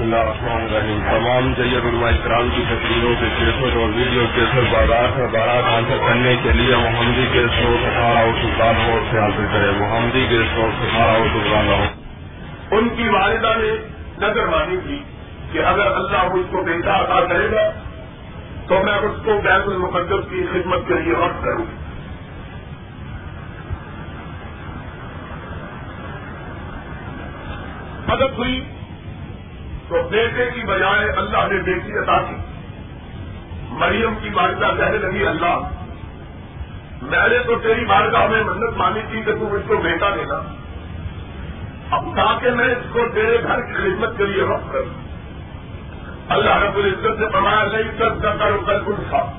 بسم اللہ الرحمن الرحیم۔ تمام جید علماء کرام کی تصویروں کے کیسٹ اور ویڈیو کیسٹ بازار سے بارات حاصل کرنے کے لیے محمدی کے سو ستارہ اور سلطان ہو سے حاصل کرے محمدی کے سو ستارہ اور سلطان ہو۔ ان کی والدہ نے نظر مانی تھی کہ اگر اللہ مجھ کو بیٹا عطا کرے گا، تو میں اس کو بیت المقدس کی خدمت کے لیے وقت کروں۔ مدد ہوئی۔ تو بیٹے کی بجائے اللہ نے بیٹی عطا کی۔ مریم کی والدہ کہنے لگی، اللہ، میں نے تو تیری والدہ میں منت مانی تھی کہ تم اس کو بیٹا دینا۔ اب تاکہ میں اس کو تیرے گھر کی خدمت کے لیے وقت کروں۔ اللہ رب العزت سے فرمایا نہیں کر کر کر کل تھا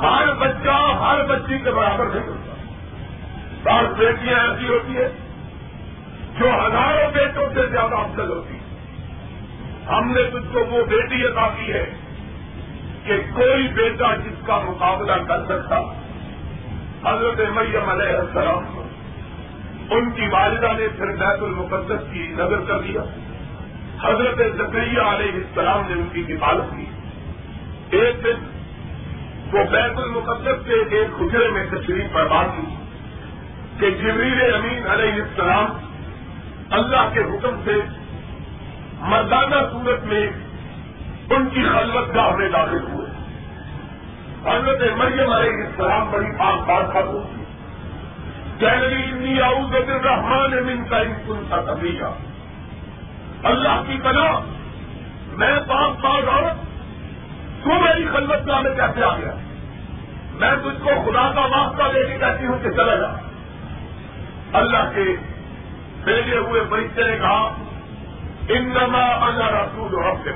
ہر بچہ ہر بچی کے برابر نہیں ہوتا۔ بعض بیٹیاں ایسی ہوتی ہے جو ہزاروں بیٹوں سے زیادہ افضل ہوتی ہے ہم نے تجھ کو وہ بیٹی ادا کی ہے کہ کوئی بیٹا جس کا مقابلہ کر سکتا حضرت مریم علیہ السلام ان کی والدہ نے پھر بیت المقدس کی نظر کر دیا حضرت زکریہ علیہ السلام نے ان کی حفاظت کی۔ ایک دن وہ بیت المقدس کے ایک خجرے میں تشریف برباد کی کہ جبریل امین علیہ السلام اللہ کے حکم سے مردانہ صورت میں ان کی خلوت گاہ میں داخل ہوئے۔ حضرت مریم علیہ السلام بڑی پاک بات تھا انی آؤز الرحمان من کا ان کا طبیعہ اللہ کی پناہ میں پاک پاک عورت، تو میری خلوت گاہ میں کیسے آ گیا؟ میں تجھ کو خدا کا واسطہ لے کے کہتی ہوں کہ چلا جا۔ اللہ کے بھیجے ہوئے فرشتے نے کہا انما انا رسول رب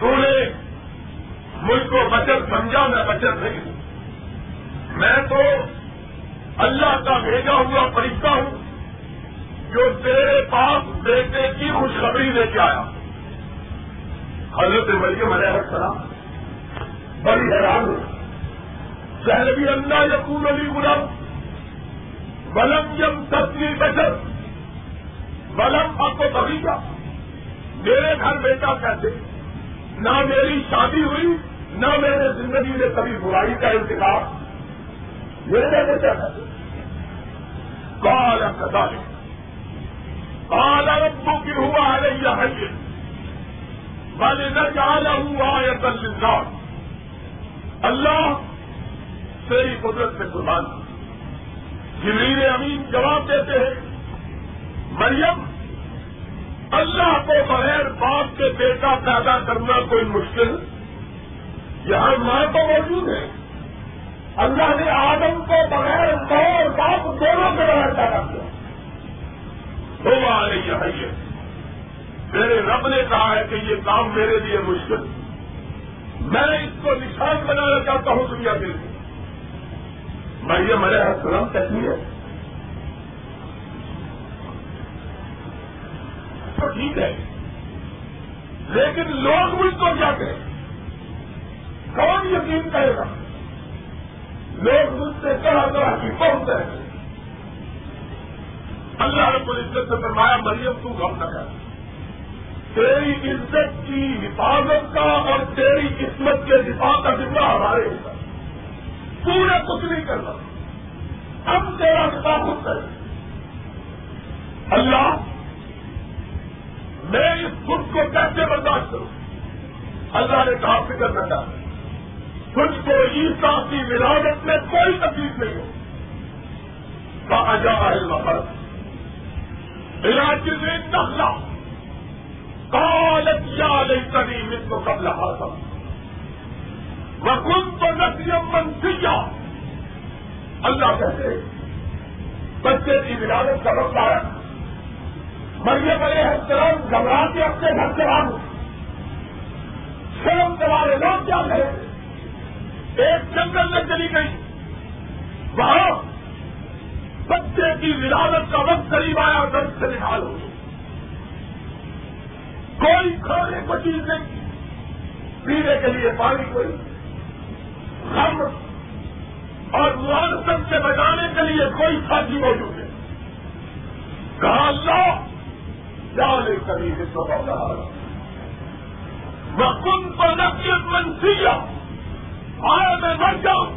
تو نے مجھ کو بچت سمجھا، میں بچت نہیں۔ ہوں میں تو اللہ کا بھیجا ہوا فرشتہ ہوں، جو تیرے پاس بیٹے کی خوشخبری لے کے آیا۔ حضرت مریم علیہ السلام بڑی حیران ہو شہر بھی اللہ یقون علی غلام، ولم یم تصویر بچت بلم آپ کو کبھی کا میرے گھر بیٹا کیسے نہ میری شادی ہوئی، نہ میرے زندگی میں کبھی برائی کا انتخاب۔ میرے بیٹا کیسے کالا کدا کالا ربو کی ہوا ہے یہ ہے بل نہ جانا ہوا یا کل اللہ تیری قدرت سے قربان۔ جمیل امین جواب بغیر باپ کے بیٹا پیدا کرنا کوئی مشکل؟ یہاں ماں تو موجود ہے۔ اللہ نے آدم کو بغیر ماں اور باپ دونوں کے بغیر پیدا کیا۔ تو آ رہی ہے میرے رب نے کہا ہے کہ یہ کام میرے لیے مشکل۔ میں اس کو نشان بنانا چاہتا ہوں دنیا کے لیے۔ مریم علیہ السلام کہتی ہے۔ تو ٹھیک ہے۔ لیکن لوگ مجھ کو کیا کہیں کون یقین کرے گا؟ لوگ مجھ سے طرح طرح کی پہنچ ہیں۔ اللہ رب العزت سے فرمایا، مریم، تو غم نہ کر۔ تیری عزت کی حفاظت کا اور تیری قسمت کے دفاع کا ذمہ ہمارے ہوگا پورے کچھ نہیں کرنا۔ ہم تیرا دفاع خود کریں۔ اللہ میں اس خود کو کیسے برداشت کروں؟ اللہ نے کہا، فکر نہ ڈالا تجھ کو عیسا کی ولادت میں کوئی تکلیف نہیں ہو۔ کہا جا رہا علاج میں نخلا کالت یا نہیں کبھی مت کو کب لہا تھا وہ خود تو نسیم منسیا اللہ کہتے بچے کی ولادت کا وقت آیا۔ مریم علیہ السلام گھبرا کے اپنے گھر سے آؤ شرم تمہارے لوگ کیا کہیں ایک جنگل میں چلی گئی۔ وہاں بچے کی ولادت کا وقت قریب آیا درد سے نکال ہو۔ کوئی کھانے کو چیز نہیں۔ پینے کے لیے پانی کوئی۔ ہم اور موسم سے بچانے کے لیے کوئی ساتھی موجود ہے کہا، اللہ جانے کبھی حصہ رہا میں کن پر نقیت منسیا آیا میں مر جاؤں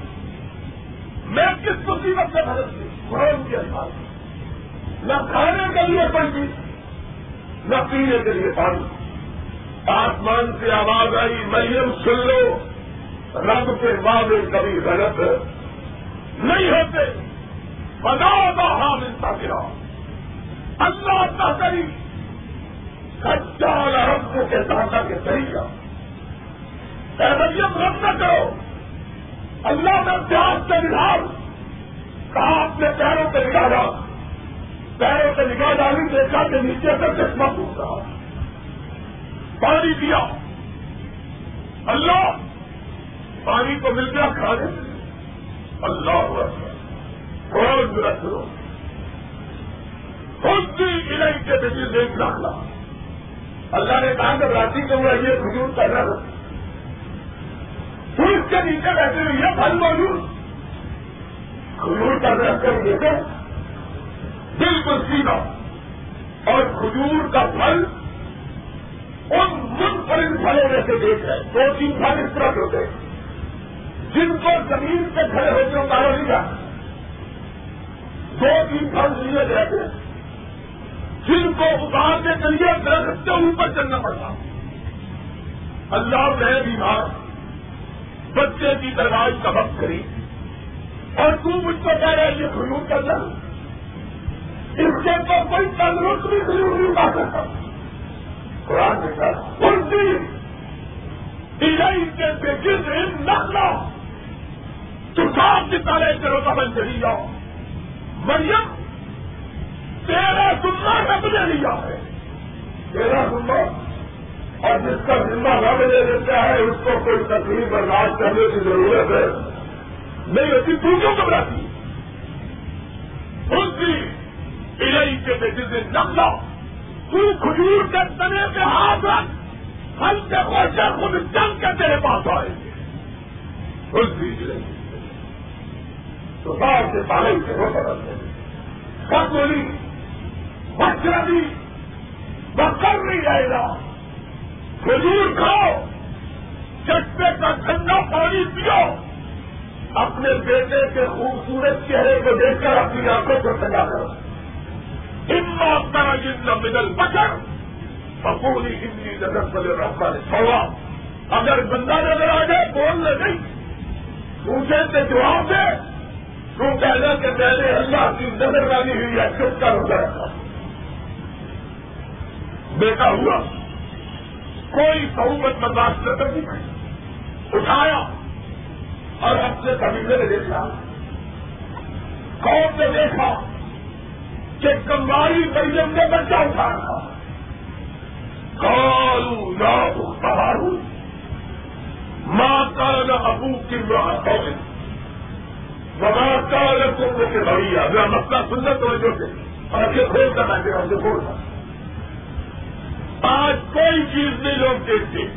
میں کس مصیبت سے مدد کی قرآن کے ساتھ نہ کھانے کے لیے پڑی نہ پینے کے لیے پانی آسمان سے آواز آئی، مریم سن لو. رب کے وعدے کبھی غلط نہیں ہوتے. بنا بہا ملتا گرا اللہ کا کری سچا رب کے دادا کے طریقہ اے رب نہ کرو اللہ نے پیاس سے نکال کہا اپنے پیروں پہ نکال ڈال پیروں پہ نکاح ڈالی دیکھا کہ نیچے سے چشمہ ٹوٹ رہا. پانی دیا اللہ، پانی کو مل گیا کھانے اللہ روز رکھ لو. خود بھی الہی کے بیٹی دیکھ لا. اللہ نے کہا کہ راتی کو وہ یہ کھجور کر رہا پھر اس کے نیچے بیٹھے ہوئے یہ پھل موجود۔ کھجور کا رکھ کر دیکھے بالکل سیدھا۔ اور کھجور کا پھل ان منفرد پھلوں میں سے دیکھ ہے۔ دو تین پھل اس طرح ہوتے ہیں۔ جن کو زمین سے کھڑے ہوتے ہیں کارو نہیں دو تین پھل لیے جاتے ہیں جن کو اتارنے کے لیے درخت کے اوپر چلنا پڑتا۔ اللہ میں بیمار بچے کی درواز کا وقت کری۔ اور تو مجھ کو کہہ رہے یہ خلوط کرنا۔ اس سے تو کوئی تندرست بھی خلوط نہیں پا سکتا۔ قرآن نے کہا الٹی کے بے نقلا تو صاحب کی کرو کا بن چلی جاؤ۔ مریم تیرا سننا رب نے لیا ہے۔ تیرا سننا اور جس کا ذمہ رب لے لیتا ہے، اس کو کوئی تکلیف برداشت کرنے کی ضرورت ہے۔ نہیں ہوتی، تو کیوں گھبراتی؟ خود بھی الہی کے بیٹے سے نقلا تو کھجور کے تنے پہ ہاتھ رکھ۔ ہم سے خوشہ خود جنگ کے تیرے پاس آئیں گے خود بھی الہی تو سال کے پالن سے وہ بدلتے سب بولی۔ بھی بکر نہیں جائے گا کھجور کھاؤ چٹے کا ٹھنڈا پانی پیو۔ اپنے بیٹے کے خوبصورت چہرے کو دیکھ کر اپنی آنکھوں کو سجا کرو۔ ہمت کا جن مدل بچر پپوری ہندی نظر بلے رابطہ نے چھوڑا اگر بندہ نظر آ جائے، بول لے نہیں پوچھے تو جواب دے۔ تو کہنا کہ میں نے اللہ کی نظر ڈالی ہوئی ہے، چپ کا روزہ رکھا بیٹا ہوا۔ کوئی سہولت برداشت کر نہیں اٹھایا اور اپنے قبیلے نے دیکھا۔ کون نے دیکھا کہ کماری مریم نے بچہ اٹھایا۔ کالو یا بہارو ماں کا نہ ابو کی بات بڑا کال تم کے بڑی اگر مسئلہ سننا تو جو سے اور یہ کھول کر بیٹھے ہم سے کھول کر آج کوئی چیز نہیں لوگ دیکھتے۔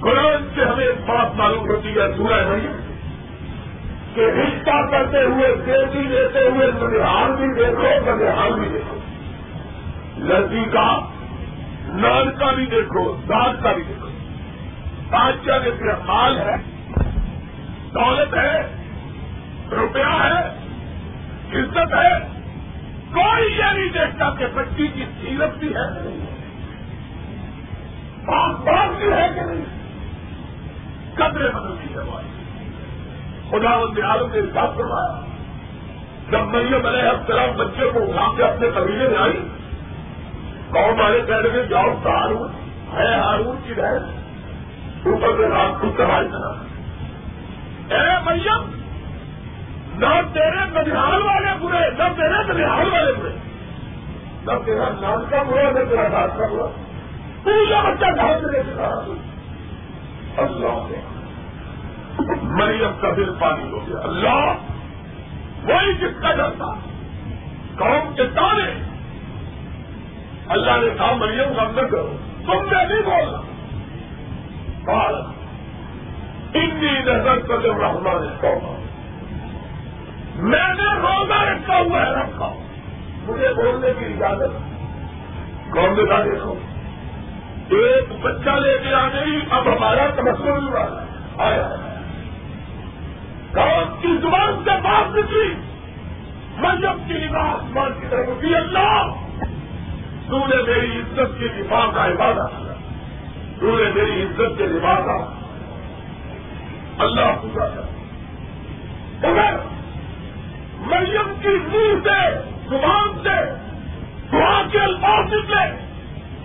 قرآن سے ہمیں ایک بات معلوم ہوتی ہے، سورہ نہیں کہ رشتہ کرتے ہوئے دیوی لیتے ہوئے بنیحال بھی دیکھو بنیحال بھی دیکھو لڑکی کا نان کا بھی دیکھو دانت کا بھی دیکھو۔ بادشاہ کے پھر مال ہے، دولت ہے، روپیہ ہے، عزت ہے۔ کوئی یہ نہیں دیکھتا کہ بچی کی سیرت بھی ہے۔ کہ نہیں بات بھی ہے کہ نہیں؟ قدرے بدلتی ہے ہماری خدا بند عالم نے حساب کروایا جب مریم علیہ السلام بچے کو اٹھا کے اپنے قبیلے میں آئی، قوم والے کہہ رہے جاؤ کا ہارون، ہے ہارون کی بہن، اوپر سے رات خود کمائی کرا اے مریم، نہ تیرے بنیال والے برے، نہ تیرے بنیال والے برے۔ نہ تیرا نام کا برا، نہ تیرا دانت کا برا۔ پورا بچہ گھر لے کے کھڑا اللہ نے مریم کا دل پانی ہو گیا۔ اللہ، وہی جس کا ڈر تھا۔ قوم کے تانے اللہ نے کہا، مریم کا نہ کرو۔ تم نے نہیں بولنا بھارت اتنی نظر کر جب رحمان نے کہا میں نے روزہ رکھا ہوا ہے رکھا مجھے بولنے کی اجازت۔ کون دیتا دیکھو ایک بچہ لے کے آ گئی اب ہمارا تمسر ہوا آیا۔ کون کی زبان سے بات نکلی۔ مریم کی نگاہ مان کی طرف کی اللہ۔ تو نے میری عزت کی دفاع کا عبادت کیا۔ تو نے میری عزت کے دفاع کا اللہ پورا کر۔ اگر مریم کی منہ سے، زبان سے دعا کے الفاظ نکلے،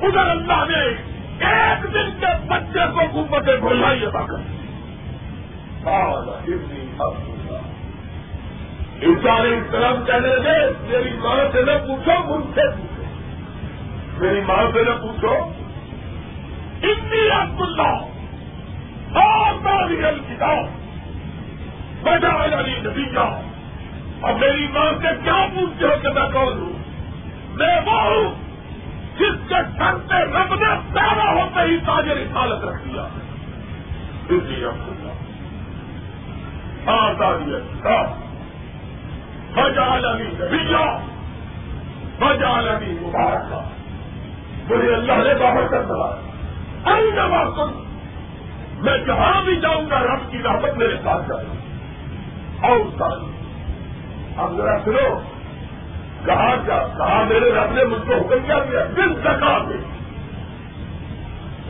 ادھر اللہ نے ایک دن کے بچے کو حکومت بولا ہی ادا کر انسانی طرف کہنے لگے میری ماں سے نہ پوچھو، مجھ سے پوچھو۔ میری ماں سے نہ پوچھو۔ اتنی عبد اللہ اور باری کتاب۔ بجا علی یعنی نبی جاؤ اور میری ماں سے کیا پوچھتے ہو کہ میں کون ہوں؟ میں وہ ہوں۔ جس کے سر پہ رب نے پیدا ہوتے ہی تاجر رسالت رکھ دیا۔ اتنی عبد اللہ۔ آزادی بجا علی نبی جاؤ بجا علی مبارک مجھے اللہ نے باہر کر دیا۔ ارے سن میں جہاں بھی جاؤں گا، رب کی رحمت میرے ساتھ جائے۔ اور ساتھ اب ذرا سنو۔ کہاں کیا؟ کہا میرے رب نے مجھ کو حکم کیا دیا دل سکا دے۔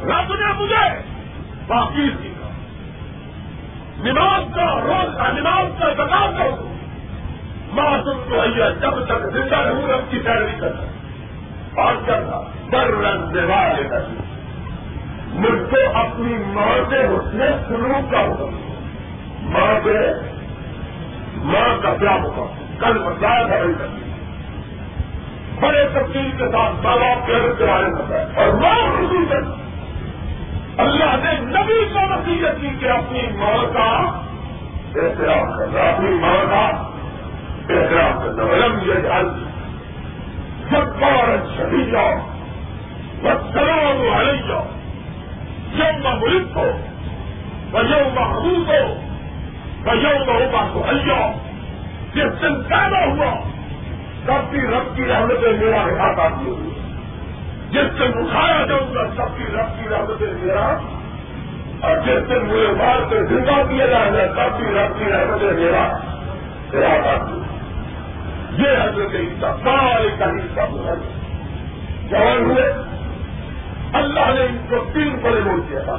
رب نے مجھے باقی سیکھا نماز کا روز کا نماز کا زکات کا معصوم تو ہے جب تک زندہ رہوں، رب کی پیروی کرنا اور کرنا در رنگ دیوار لے کر مجھ کو اپنی ماں سے اس نے سلوک کا حکم۔ ماں سے ماں کا کیا حکم؟ کل بتایا تھا بڑی کرنی بڑے تفصیل کے ساتھ ماں باپ کے اور ماں خوشی اللہ نے نبی کو نصیحت کی کہ اپنی ماں کا احترام کرنا، اپنی ماں کا احترام کرنا۔ علم یہ جان جب بار شہید جاؤ بس سلام والے جاؤ یوم ملک ہو وہ یوم حدود ہو وہ یوم ہوگا تو اللہ جس دن پیدا ہوا۔ سب کی رب کی رحمتیں میرا ہاتھ آتی ہوئی جس دن اٹھایا جاؤں گا، سب کی رب کی رحمتیں میرا۔ اور جس دن مجھے مار سے زندہ کیا جائے گا، سب کی رب کی رحمتیں میرا میرا آتی یہ حضرت عیسیٰ، سارے کا حصہ جوان ہوئے۔ اللہ نے ان کو تین بڑے موڑ کیا تھا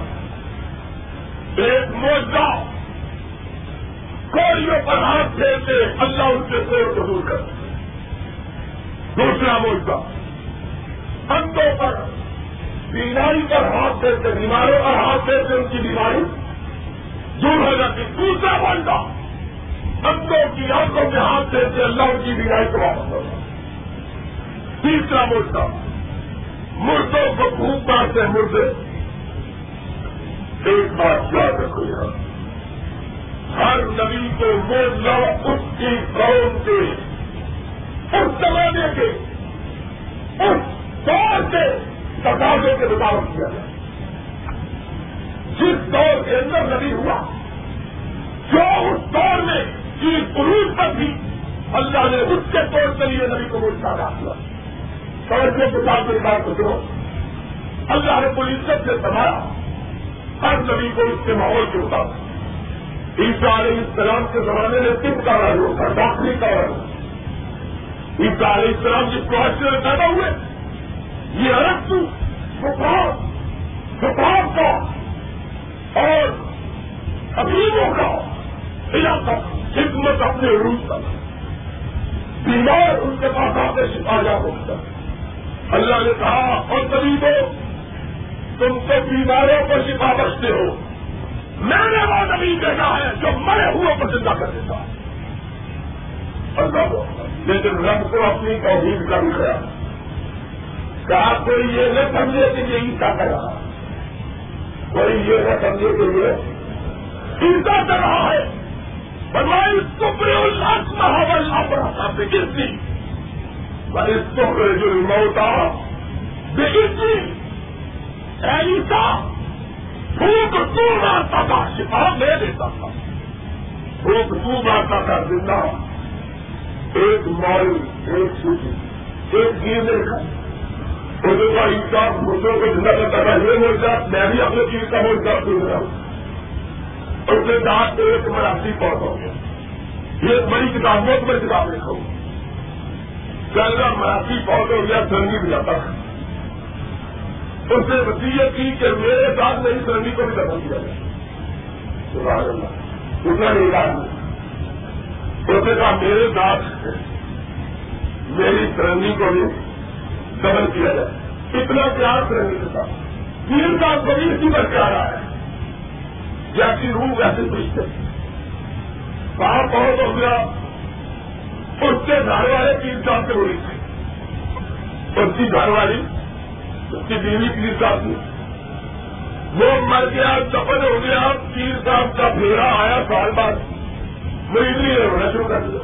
ایک موجہ کوڑیوں پر ہاتھ پھیرتے اللہ ان کے کوڑ کو دور کر دوسرا موجہ اندوں پر، بیماری پر ہاتھ پھیرتے بیماروں پر ہاتھ پھیرتے ان کی بیماری۔ دور ہو جاتی دوسرا موجہ اندوں کی آنکھوں میں ہاتھ پھیرتے اللہ ان کی بیماری کو واپس ہوگا تیسرا موجہ مردوں کو بھوک مارتے مردے۔ ایک بات یاد رکھو یار ہر نبی کو مولا اس کی قوم کے اس زمانے کے اس دور کے تقاضے کے مطابق کیا جائے جس دور کے اندر نبی ہوا، جو اس دور میں چیز عروج پر تھی، اللہ نے اس کے طور کے لیے نبی کو وہ سارا کیا۔ توجہ کے ساتھ میری بات کو سنو۔ اللہ نے کوئی عزت سے سنبھالا ہر نبی کو اس کے ماحول کے مطابق۔ عیسیٰ علیہ السلام کے زمانے میں طب کا رہا ہوتا ڈاکٹری کا رہا عیسیٰ علیہ السلام جس کو حج میں پیدا ہوئے۔ یہ الگ تو بخار بخار کا اور حبیبوں کا علاقہ خدمت اپنے روز کا بیمار ان کے پاس آتے شفا جا ہوتا اللہ نے کہا، اور غریبوں تم تو بیماروں کو شفا بچتے ہو۔ میں نے وہ نبی دیکھا ہے جو مرے ہوئے کو زندہ کر دیتا۔ اللہ لیکن رب کو اپنی توحید کا بھی خیال۔ کہا کوئی یہ نہ سمجھے کہ یہ عیسا کر رہا۔ کوئی یہ نہ سمجھے کہ یہ عیسا کر رہا ہے۔ فرمائی اس کو پورے اللہ محاول آپ سے کس دی پر اس کو پورے جو موتا بے کسی ایسا بھوک تو مارتا تھا، شفا لے دیتا تھا۔ بھوک تو مارتا تھا، زندہ۔ ایک مال، ایک سوچی ایک گیندے کا اردو کا انصاف دوسروں کو زندہ کرتا تھا، یہ مورچہ میں بھی اپنے چیز کا مورچہ سن رہا ہوں۔ اس کے ساتھ ایک مراسی پڑھتا ہوں یہ ایک بڑی کتاب، بہت بڑی کتاب لکھا ہوں۔ پہلا مراسی پود ہو گیا سرنگی بھی جاتا تھا؟ اس نے وسیعت کی کہ میرے ساتھ میری سرنگی کو بھی دفن کیا جائے۔ اتنا نہیں کہا اس نے کہا میرے ساتھ میری سرنگی کو بھی دفن کیا جائے۔ اتنا پیار سرنگی کے ساتھ۔ تین سال کو بھی اسی پر پیار آیا ہے۔ جیسی روح ویسے پوچھتے کہاں بہت ہو گیا اس کے گھر والے تین سال سے ہوئی تھی۔ اس کی گھر والی، اس کی بیوی تین سال کی وہ مر گیا، دفن ہو گیا، تین سال کا پھیرا آیا سال بعد۔ مریض نہیں ہونا شروع کر دیا۔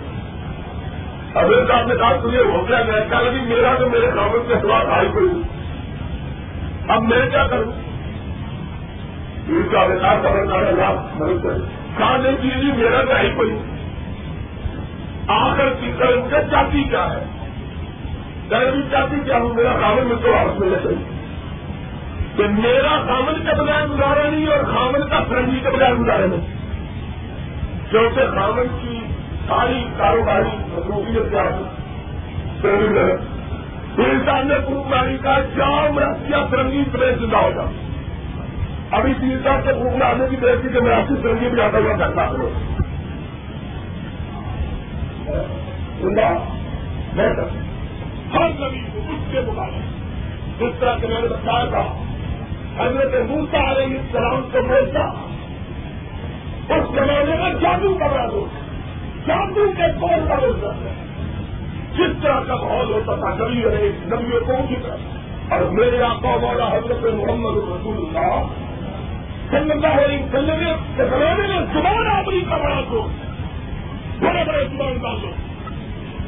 ابھی صاحب نے کہا تجھے ہو گیا میں کہا لگی میرا تو میرے کامن کے خلاف آئی کوئی اب میں کیا کروں؟ تین سال کا خبر نہ مدد کرے کھانے کی لیے میرا تو آئی کوئی آخر کی کر کے چاہتی کیا ہے؟ میں بھی چاہتی کیا ہوں؟ میرا خامن میں تو واپس ملنا چاہیے کہ میرا خامن کے بغیر گزارا نہیں اور خامن کا فرنگی کے بغیر گزارا نہیں۔ جو کیونکہ خامن کی ساری کاروباری مصروفیت کیا ہے۔ انسان نے پروگرانی کا جام رسیا فرنگی پلیس زندہ ہوگا ابھی تین سال سے پروگرام کی بیٹھی کہ میں آپ کی فرنگی بھی جاتا ہوا کرتا ہوں۔ ہر نبی کو اس کے مقابلے جس طرح کہ میں نے بتایا تھا، حضرت موسا علیہ السلام کو موسا اس زمانے میں جادو کا بڑا دو۔ جادو کے کون کا روز ہے جس طرح کا ماحول ہوتا تھا، نبی رہے نبیوں کو کی طرح۔ اور میرے آقا والا حضرت محمد رسول اللہ صلی اللہ علیہ وسلم کے زمانے میں زبان آدمی کا بڑا دو۔ بڑے بڑے زبان ڈالو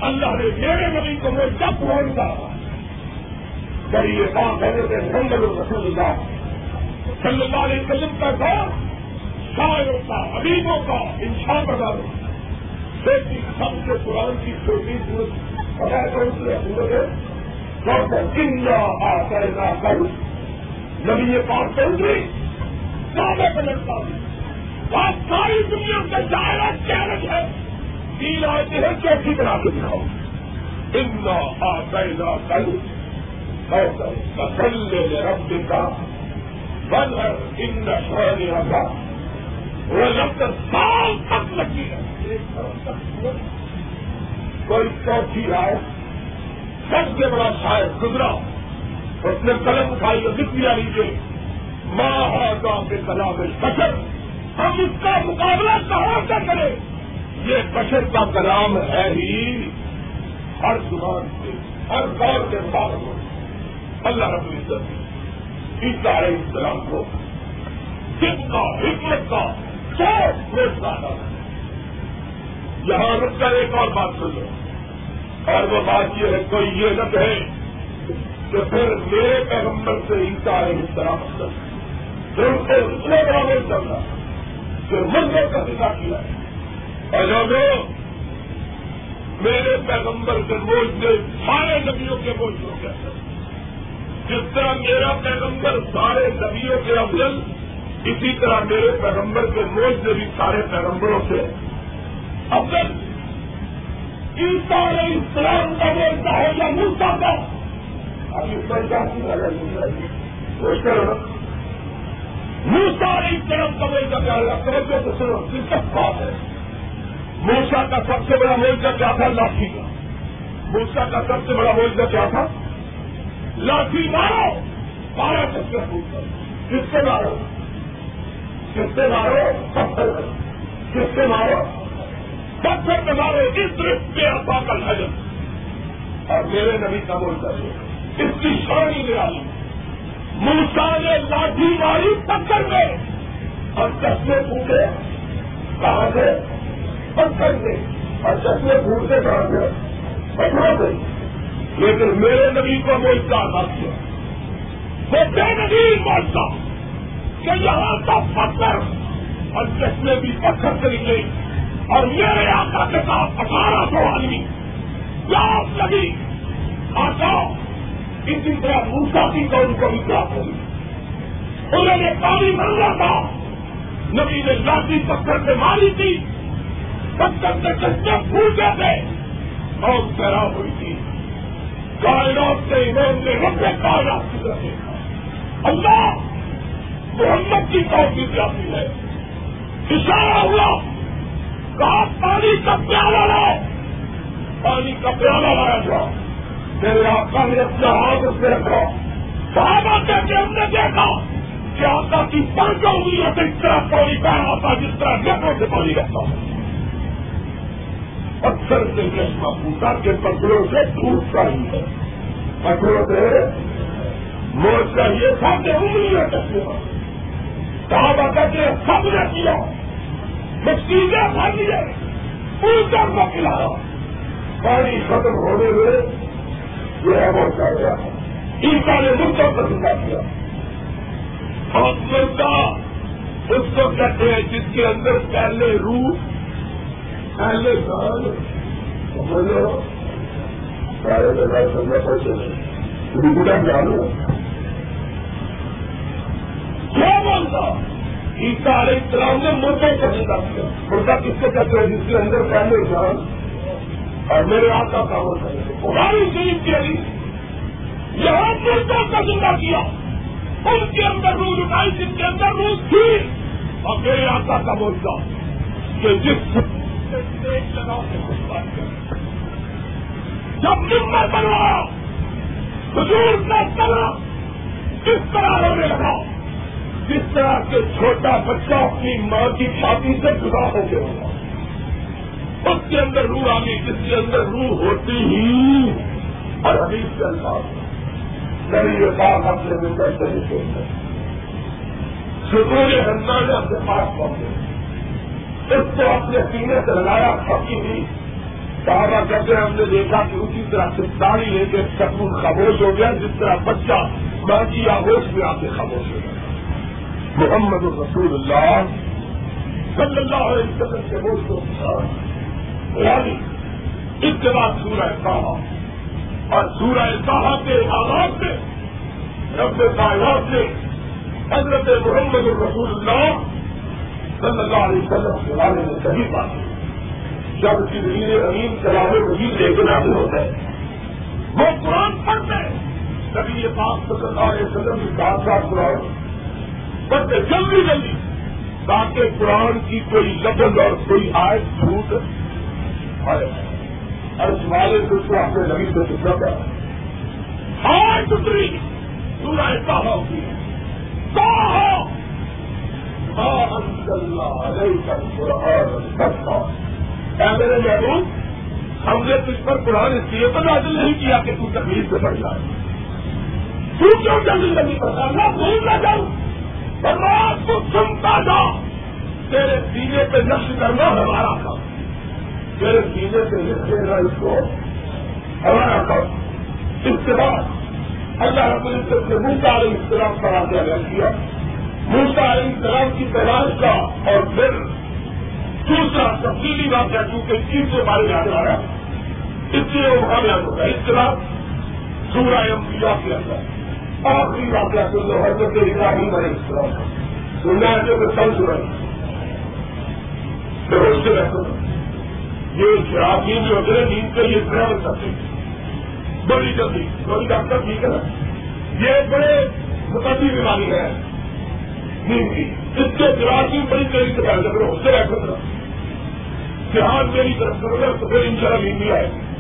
اللہ نے میرے نبی کو میں جب فون کہا بڑی یہ بات حضرت محمد رسول اللہ صلی اللہ علیہ وسلم کا دور شاعروں کا حبیبوں کا انشاء بنا دو دیکھی سب سے قرآن کی چھوٹی کنیا آنا کر نبی یہ بات کر گئی زیادہ بنتا آپ ساری دنیا کا دائرہ چیلنج ہے تین آتے ہیں چوتھی بنا کے دکھاؤ۔ اندا آنا کل مسلے رب کا بن ان شہر کا۔ وہ لگ سال تک لگی ہے کوئی چوتھی آئے سب سے بڑا شاعر گزرا۔ اس نے قلم اٹھائی اور لکھ دیا لیجیے ماں گاؤں کے کلام بشر ہم اس کا مقابلہ کہاں سے کریں؟ یہ بشر کا کلام ہے ہی ہر زبان سے، ہر دور کے بعد اللہ رب العزت اس علیہ السلام کو جس کا حکمت کا سوچ روزگار یہاں رک کر ایک اور بات سن لو۔ اور وہ بات یہ ہے، کوئی یہ نہ کہے کہ پھر میرے پیغمبر سے عیسا علیہ السلام کر پھر ان کو اتنے بڑا نہیں چلتا کہ منظر کا سکھا کیا ہے۔ اور لوگوں میرے پیغمبر کے بوجھ نے سارے نبیوں کے بوجھ ہو گیا جس طرح میرا پیغمبر سارے نبیوں کے افضل اسی طرح میرے پیغمبر کے بوجھ نے بھی سارے پیغمبروں سے افضل عیسا علیہ السلام کا بولتا ہے یا ملتا کا۔ اب اس پر کیا سوچ کر موسا علیہ السلام کا بولتا کیا توجہ تو سنو دلچسپ بات ہے۔ موسا کا سب سے بڑا مورچہ کیا تھا؟ لاٹھی کا۔ موسا کا سب سے بڑا مورچہ کیا تھا؟ لاٹھی مارو، بارہ چکر پوچھ کس سے مارو۔ کس سے مارو پتھر کس سے مارو، پتھر سے مارو، اس درخت کے ابا کا حجم اور میرے نبی کا مورچہ اس کی شانی میں آئی موسا نے لاٹھی ماری پتھر میں۔ اور چشمے پھوٹے، کہاں سے پتھر سے اور چشمے پھوٹتے کہاں سے پتھروں سے لیکن میرے نبی کو موجودہ نہ کیا وہ بے نبی موجودہ کہ یہاں کا پتھر اور جس چشمے بھی پتھر سے نکلے اور میرے آقا کے ساتھ اٹھارہ سو آدمی۔ پیاس لگی آٹا اسی طرح موسا کی قوم کو بھی پراپت ہوئی؟ انہوں نے پانی مانگا تھا۔ نبی نے لاٹھی پتھر سے ماری تھی۔ پتھر سے کچھ پھوٹے تھے۔ اور پیرا ہوئی تھی۔ کائنات سے انہوں نے رب کائنات کی طرف اللہ محمد کی قوم بھی جاتی ہے۔ اشارہ ہوا کہا پانی کا پیالہ لاؤ؟ پانی کا پیالہ لایا جاؤ۔ میرے آقا نے اپنا ہاتھ اس میں رکھا۔ صحابہ کہتے کے ہم نے دیکھا کہ آقا کی پانچوں انگلیوں سے اس طرح پانی پہ آتا جس طرح نکوں سے پانی رہتا رکھتا پتھر سے چشمہ پوچھا کے پتھروں سے دور چاہیے۔ ہے پتھروں سے موت چاہیے تھا کہ انگلیاں چشمہ صحابہ کہتے ہیں سب نے کیا۔ مسیحیں بھر لیے پوچھا کو کھلایا۔ پانی ختم ہونے میں جو ہے وہ چاہ گیا عیسا نے مردوں کو زندہ کیا۔ اور مردہ اس کو کہتے ہیں، جس کے اندر پہلے روح، پہلے سال سمجھو سارے لگائے سمجھا پیسے نہیں روپا جانو کیا بولتا؟ عیسا علیہ السلام نے مردوں کو زندہ کیا مردہ کس کو کہتے ہیں؟ جس کے اندر پہلے سال اور میرے آقا کا وہ قرآن شریف کے یہاں مردوں زندہ کیا۔ ان کے اندر روح اٹھائی جن کے اندر روح تھی۔ اور میرے آقا کا موجودہ کہ جس جب نمبر بنوایا حضور کا طرح کس طرح ہونے لگا۔ جس طرح سے چھوٹا بچہ اپنی ماں کی چھاتی سے جدا ہو کے ہوگا اس کے اندر روح آ گئی جس کے اندر روح ہوتی ہی۔ اور حدیث کے انداز نہیں یہ بات اپنے میں کیسے نہیں سوچتے ستون ہندان اپنے پاس پہنچے۔ اس کو اپنے سینے سے لگایا پکی ہوئی۔ صحابہ کہتے ہیں، ہم نے دیکھا کہ اسی طرح سے داڑھی لے کے سکون خاموش ہو گیا، جس طرح بچہ ماں کی آگوش میں آ کے خاموش ہو گیا۔ محمد رسول اللہ صلی اللہ علیہ وسلم کے گوشت کو یعنی اس کے بعد سورہ کہا اور سورہ کہا کے آغاز سے رب کائنات سے حضرت محمد الرسول اللہ صلی اللہ علیہ وسلم کے بارے میں صحیح بات ہے جب کی امین چلانے مجید لے کے نازل ہوتا ہے، وہ قرآن پڑھتے ہیں کبھی یہ بات صلی اللہ علیہ وسلم کی ساتھ ساتھ قرآن پڑھتے جلدی جلدی۔ تاکہ قرآن کی کوئی لفظ اور کوئی آیت چھوٹ ارس والے سے اس کو اپنے نبی سے سکھا کر ہار ٹکڑی سورہ کہا ہوتی ہے؟ میرے محبوب، ہم نے تجھ پر قرآن اس لیے تو نازل نہیں کیا کہ تو تکلیف سے بڑھ جائے۔ تو کیوں جلدی نہیں پڑتا نہ بھول نہ جاؤں۔ بھگوان کو سنتا جا، تیرے سینے پہ نقش کرنا ہمارا کام۔ میرے سینے سے لکھے گا اس کو ہمارا کام۔ اس کے بعد اللہ رب العزت نے موسا علیہ السلام پر آگے کیا۔ موسا علیہ السلام کی تلاش کا اور پھر دوسرا تفصیلی واقعہ کیونکہ چیز کے بارے میں آ رہا۔ ہے اس لیے وہ کامیاب ہوگا اس کے بعد سورہ انبیاء کے اندر۔ آخری واقعہ سن لو، حضرت ابراہیم علیہ السلام۔ سننا ہے جو کل سنائی پھر اس یہ شرابی جو ہوتے ہیں نیند کے لیے ٹریول کرتے ہیں۔ بڑی جلدی، بڑی ڈاکٹر ٹھیک ہے نا؟ یہ بڑے متعدی بیماری ہے۔ نیند کی اس کے شرابی بڑی تیزی سے پیدا کرو اس سے رہ کر جہاز میری طرف کرو ان شاء اللہ نیند بھی آئے۔ اگلے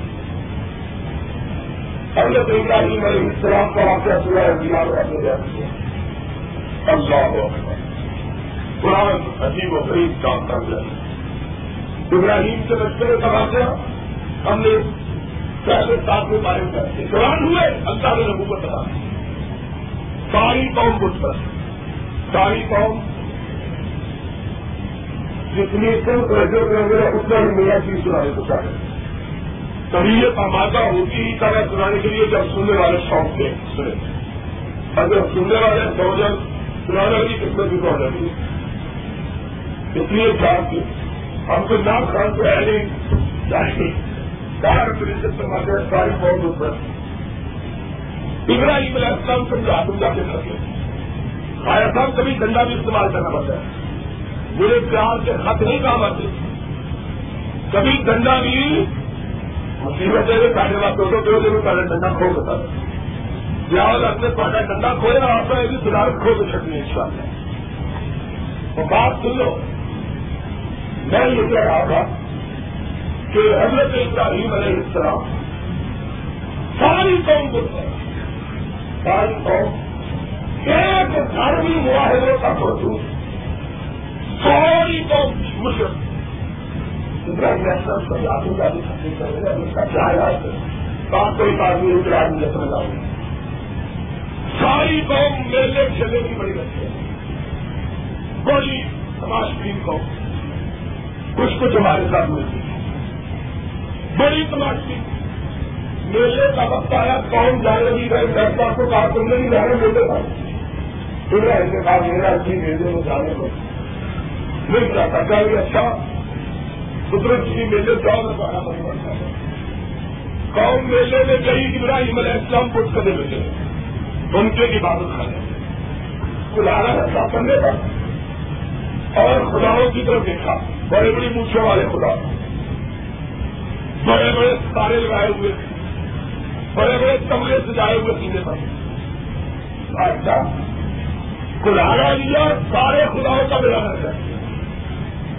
طریقہ ہی میں اسلام کا واقعہ سنا ہے بیمار اللہ قرآن عجیب و غریب کام کر جائے ابراہیم کے بچے کا واقعہ ہم نے پہلے ساتھ میں بارے میں قرآن ہوئے، اللہ نے لوگوں کو بتا ساری قوم مجھ پر۔ ساری قوم جتنی کم توجہ کریں اتنا ہی میرا چیز سنانے کو چاہے تبھی یہ آمادہ ہوتی ہی طرح سنانے کے لیے جب سننے والے شوق تھے اگر سننے والے سوجن سنانے والی قسمت بھی بہت جاتی ہے۔ اس لیے چاہتے ہم کو نام خان کو ہے نہیں۔ چاہیے چار پریشد سماج ساری قوم پر ابراہیم علیہ السلام سمجھا سمجھا کے کرتے خیر صاحب کبھی ڈنڈا بھی استعمال کرنا پڑتا ہے۔ برے پیار کے خط نہیں کام آتے کبھی ڈنڈا بھی مصیبت ہے پہلے بات دو دو دن پہلے ڈنڈا کھو دیتا پیاز اپنے پہلے ڈنڈا کھوئے نا آپ کا سدھارت کھو کے چکنی ان شاء اللہ۔ تو بات سن لو۔ میں یہ کہہ رہا تھا کہ حضرت ابراہیم علیہ السلام ساری قوم کو ساری قوم۔ ایک دھارمی معاہدے کا سوچوں ساری قوم مشرق۔ بات کوئی بات نہیں ابراہیم نے سمجھا ساری قوم میلے چلے کی بڑی رکھتے ہیں بڑی سماج کی قوم۔ کچھ کچھ ہمارے ساتھ ملتی بڑی سماج کی میلے کا وقت آیا، قوم جا رہی ہے دس بار کو کہا، تم نہیں جانا میلے کا پھر ایسے کہا میرا جی میلے میں جانے کو۔ مل جاتا۔ چاہیے اچھا قدرت کی میلے جاؤ میں قوم میلے میں گئی ابراہیم علیہ السلام کو کرنے لگے ان کے عبادت کھانے کلانا ایسا کرنے کا اور خداؤں کی طرف دیکھا۔ بڑے بڑی مونچھے والے خدا۔ بڑے بڑے ستارے لگائے ہوئے۔ بڑے بڑے کمرے سجائے ہوئے سینے پر۔ اچھا۔ کلانا لیا سارے خداؤں کا میرا ہے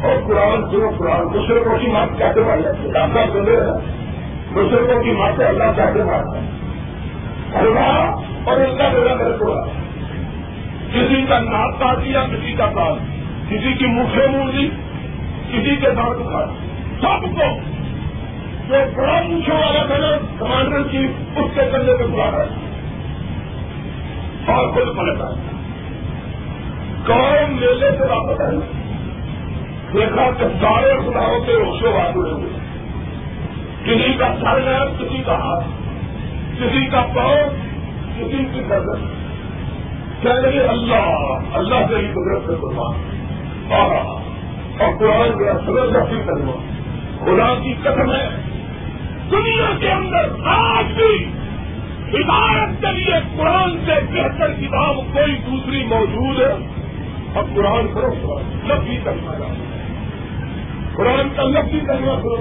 اور قرآن سنو، قرآن مشرقوں کی مات کیسے مار جاتے ڈاکٹر سن رہے ہیں۔ مشرقوں کی مات سے اللہ کیسے مارتا ہے؟ اللہ اور اس کا میرا میرے کو کسی کا ناک کاٹ دیا، کسی کا کام کسی کی مکھے منہ دی، کسی کے دانت اٹھا سب کو جو بڑا پوچھنے والا تھا نا کمانڈر چیف اس کے کندھے پہ بلا رہا ہے۔ اور خود پلٹ آیا قوم میلے سے واپس آئی دیکھا کہ سارے خداؤں کے روشے بات ہوئے ہوئے کسی کا سر ہے کسی کا ہاتھ۔ کسی کا پاؤں، کسی کی گردن کہہ رہے اللہ اللہ سے ہی قدرت سے قربان اور قرآن کے اصل رفی کرنا خدا کی قسم ہے، دنیا کے اندر آج بھی ہدایت کے لیے قرآن سے بہتر کتاب کوئی دوسری موجود ہے۔ اور قرآن کرو لفظی کرنا چاہتے قرآن کا لفظی کرنا کرو۔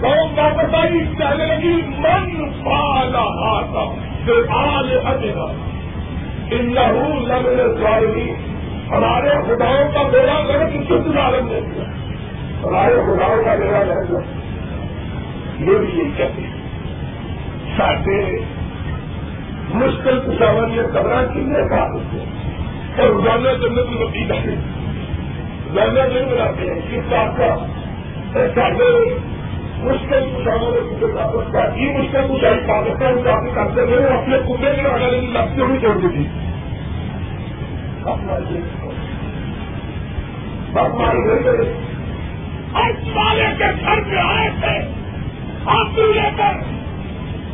قوم واپس آئی کہنے لگی، من پالا ہاتھا پھر آج اجنا ان لہو لگنے ہمارے خداؤں کا بیڑا غلط شدھ عالم نے دیا۔ ہمارے خداؤں کا بیڑا غلط یہ بھی یہی کہتے ہیں ساٹھے مشکل پشاور یہ کمرہ کتنے کا اور روزانہ جنت میں وکیل ہے۔ روزانہ نہیں بناتے ہیں کس بات کا ساٹھے مشکل پشاور یہ مشکل پشائی پاکستان کافی کرتے ہوئے اپنے کنبے میں آگے لیکن لگتے ہوئے چھوڑ دی تھی۔ والے کے گھر پہ آئے تھے۔ ہاتھ لے کر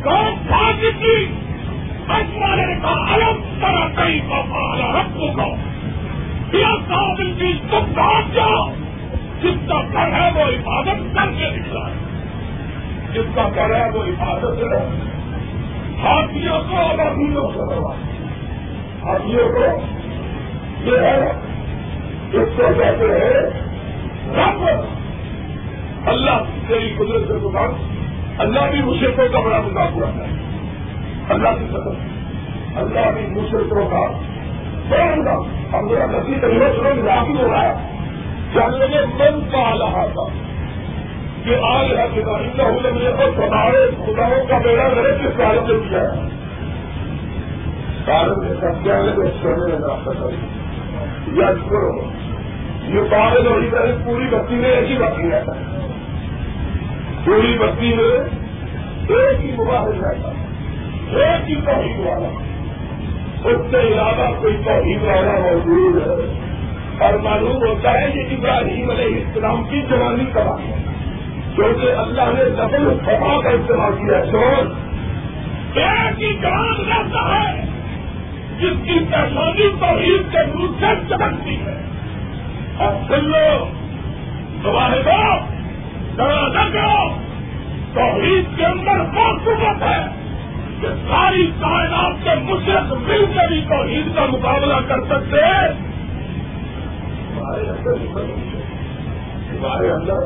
کون پھانسی کی؟ اس والے نے کہا الگ طرح کئی پالا رکھوں تم جاؤ، جس کا گھر ہے وہ عبادت کر کے نکلا۔ ہے جس کا گھر ہے وہ عبادت ہے۔ ہاتھیوں کو اور ہاتھیوں کو ہاتھیوں کو یہ ہے، اس کو کہتے ہیں، رب۔ اللہ تیری قدرت سے دکان اللہ بھی مشرقوں کا بڑا مذاق ہے۔ اللہ کی قدر اللہ بھی مشرقوں کا بڑا مذاق ہم میرا نسی طریقے سے مذاق ہو رہا ہے جان لگے من کا رہا تھا کہ آج ہے کہ مجھے تو ہمارے خداؤں کا بیڑا میرے کس کارن سے کیا ہے کارن سے سب کیا ہے سونے میں راستہ کری یاد کرو، یہ پاگل ہو رہی پوری بستی میں ایک ہی بستی رہتا ہے۔ پوری بستی میں ایک ہی مباحث رہتا ایک ہی توحید والا۔ اس سے علاوہ کوئی توحید والا موجود ہے۔ اور معلوم ہوتا ہے کہ ابراہیم علیہ السلام کی جوانی کا ہے کیونکہ اللہ نے ڈبل ففا کا استعمال کیا سوچ۔ ایک جوان رہتا ہے جس کی پہچانی توحید کے روپ سے چمکتی ہے۔ اور سن لو تمہارے دو دروازہ کرو توحید کے اندر بہت قوت ہے۔ کہ ساری کائنات کے مشرق مل کے بھی توحید کا مقابلہ کر سکتے۔ ہمارے اندر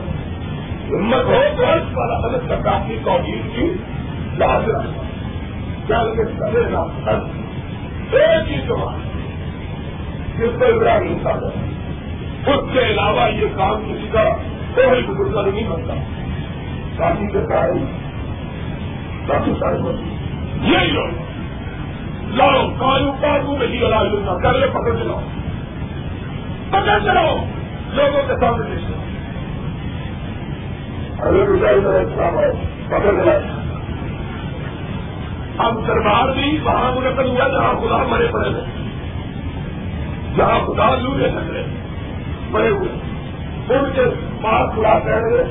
ہمت ہو تو اس پر الگ سرکار کی توحید کی لاز رکھنا۔ چل کے کرے گا ایک ہی سوال جس پر ابراہیم کا اس کے علاوہ یہ کام کسی کا کوئی بزرگ نہیں بنتا کافی کے سارے کافی سارے بنتے یہی لوگ لاؤ کالو کالو میں ہی علاج کرنا کر لے پکڑ چلاؤ پکڑ چلاؤ لوگوں کے سامنے لے چلاؤ پکڑ چلاؤ اب دربار بھی وہاں منعقد ہوا جہاں خدا مرے پڑے گئے جہاں خدا لوٹے لگ رہے بڑے ہوئے۔ ان کے پاس خدا کہہ رہے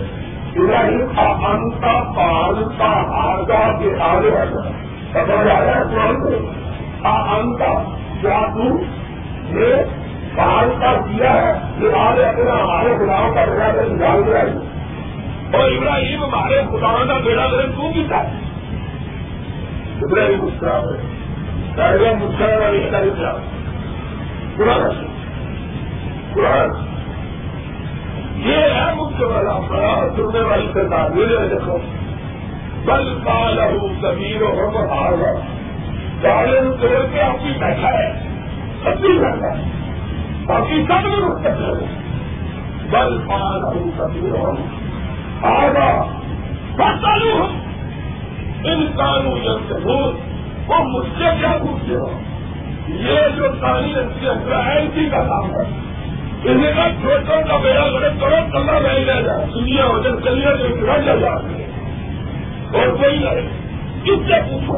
ابراہیم انتا پالتا آگا کے آگے سمجھ آیا ہے قرآن کو انتا کیا تو یہ پالتا کیا ہے یہ آگے اپنا ہمارے خداؤں کا بیڑا کر نکال دیا اور ابراہیم ہمارے خداؤں کا بیڑا کر کیوں کیتا ہے؟ ابراہیم مسکرا رہے مسکرا رہا قرآن۔ قرآن۔ یہ ہے مجھے والا۔ بڑا سننے والی سرکار یہ دیکھو۔ بل پال کبیر ہو ہار چالن توڑ کے آپ کی بیٹھا ہے. سب بھی بیٹھا ہے. باقی سب میں رک سکتے ہو بل پال کبیر ہو آگا بس چالو ہوں انسانوں جب سے ہو وہ مجھ سے کیا پوچھتے ہو؟ یہ جو تعلیم کی ہے اسی کا کام ہے. انہیں کا چھوٹوں کا بیڑا بڑے کرو کلر نہیں لے جائے. دنیا ہو جائے کلیہ جو گرا لے جا اور کوئی نہیں کس سے پوچھو۔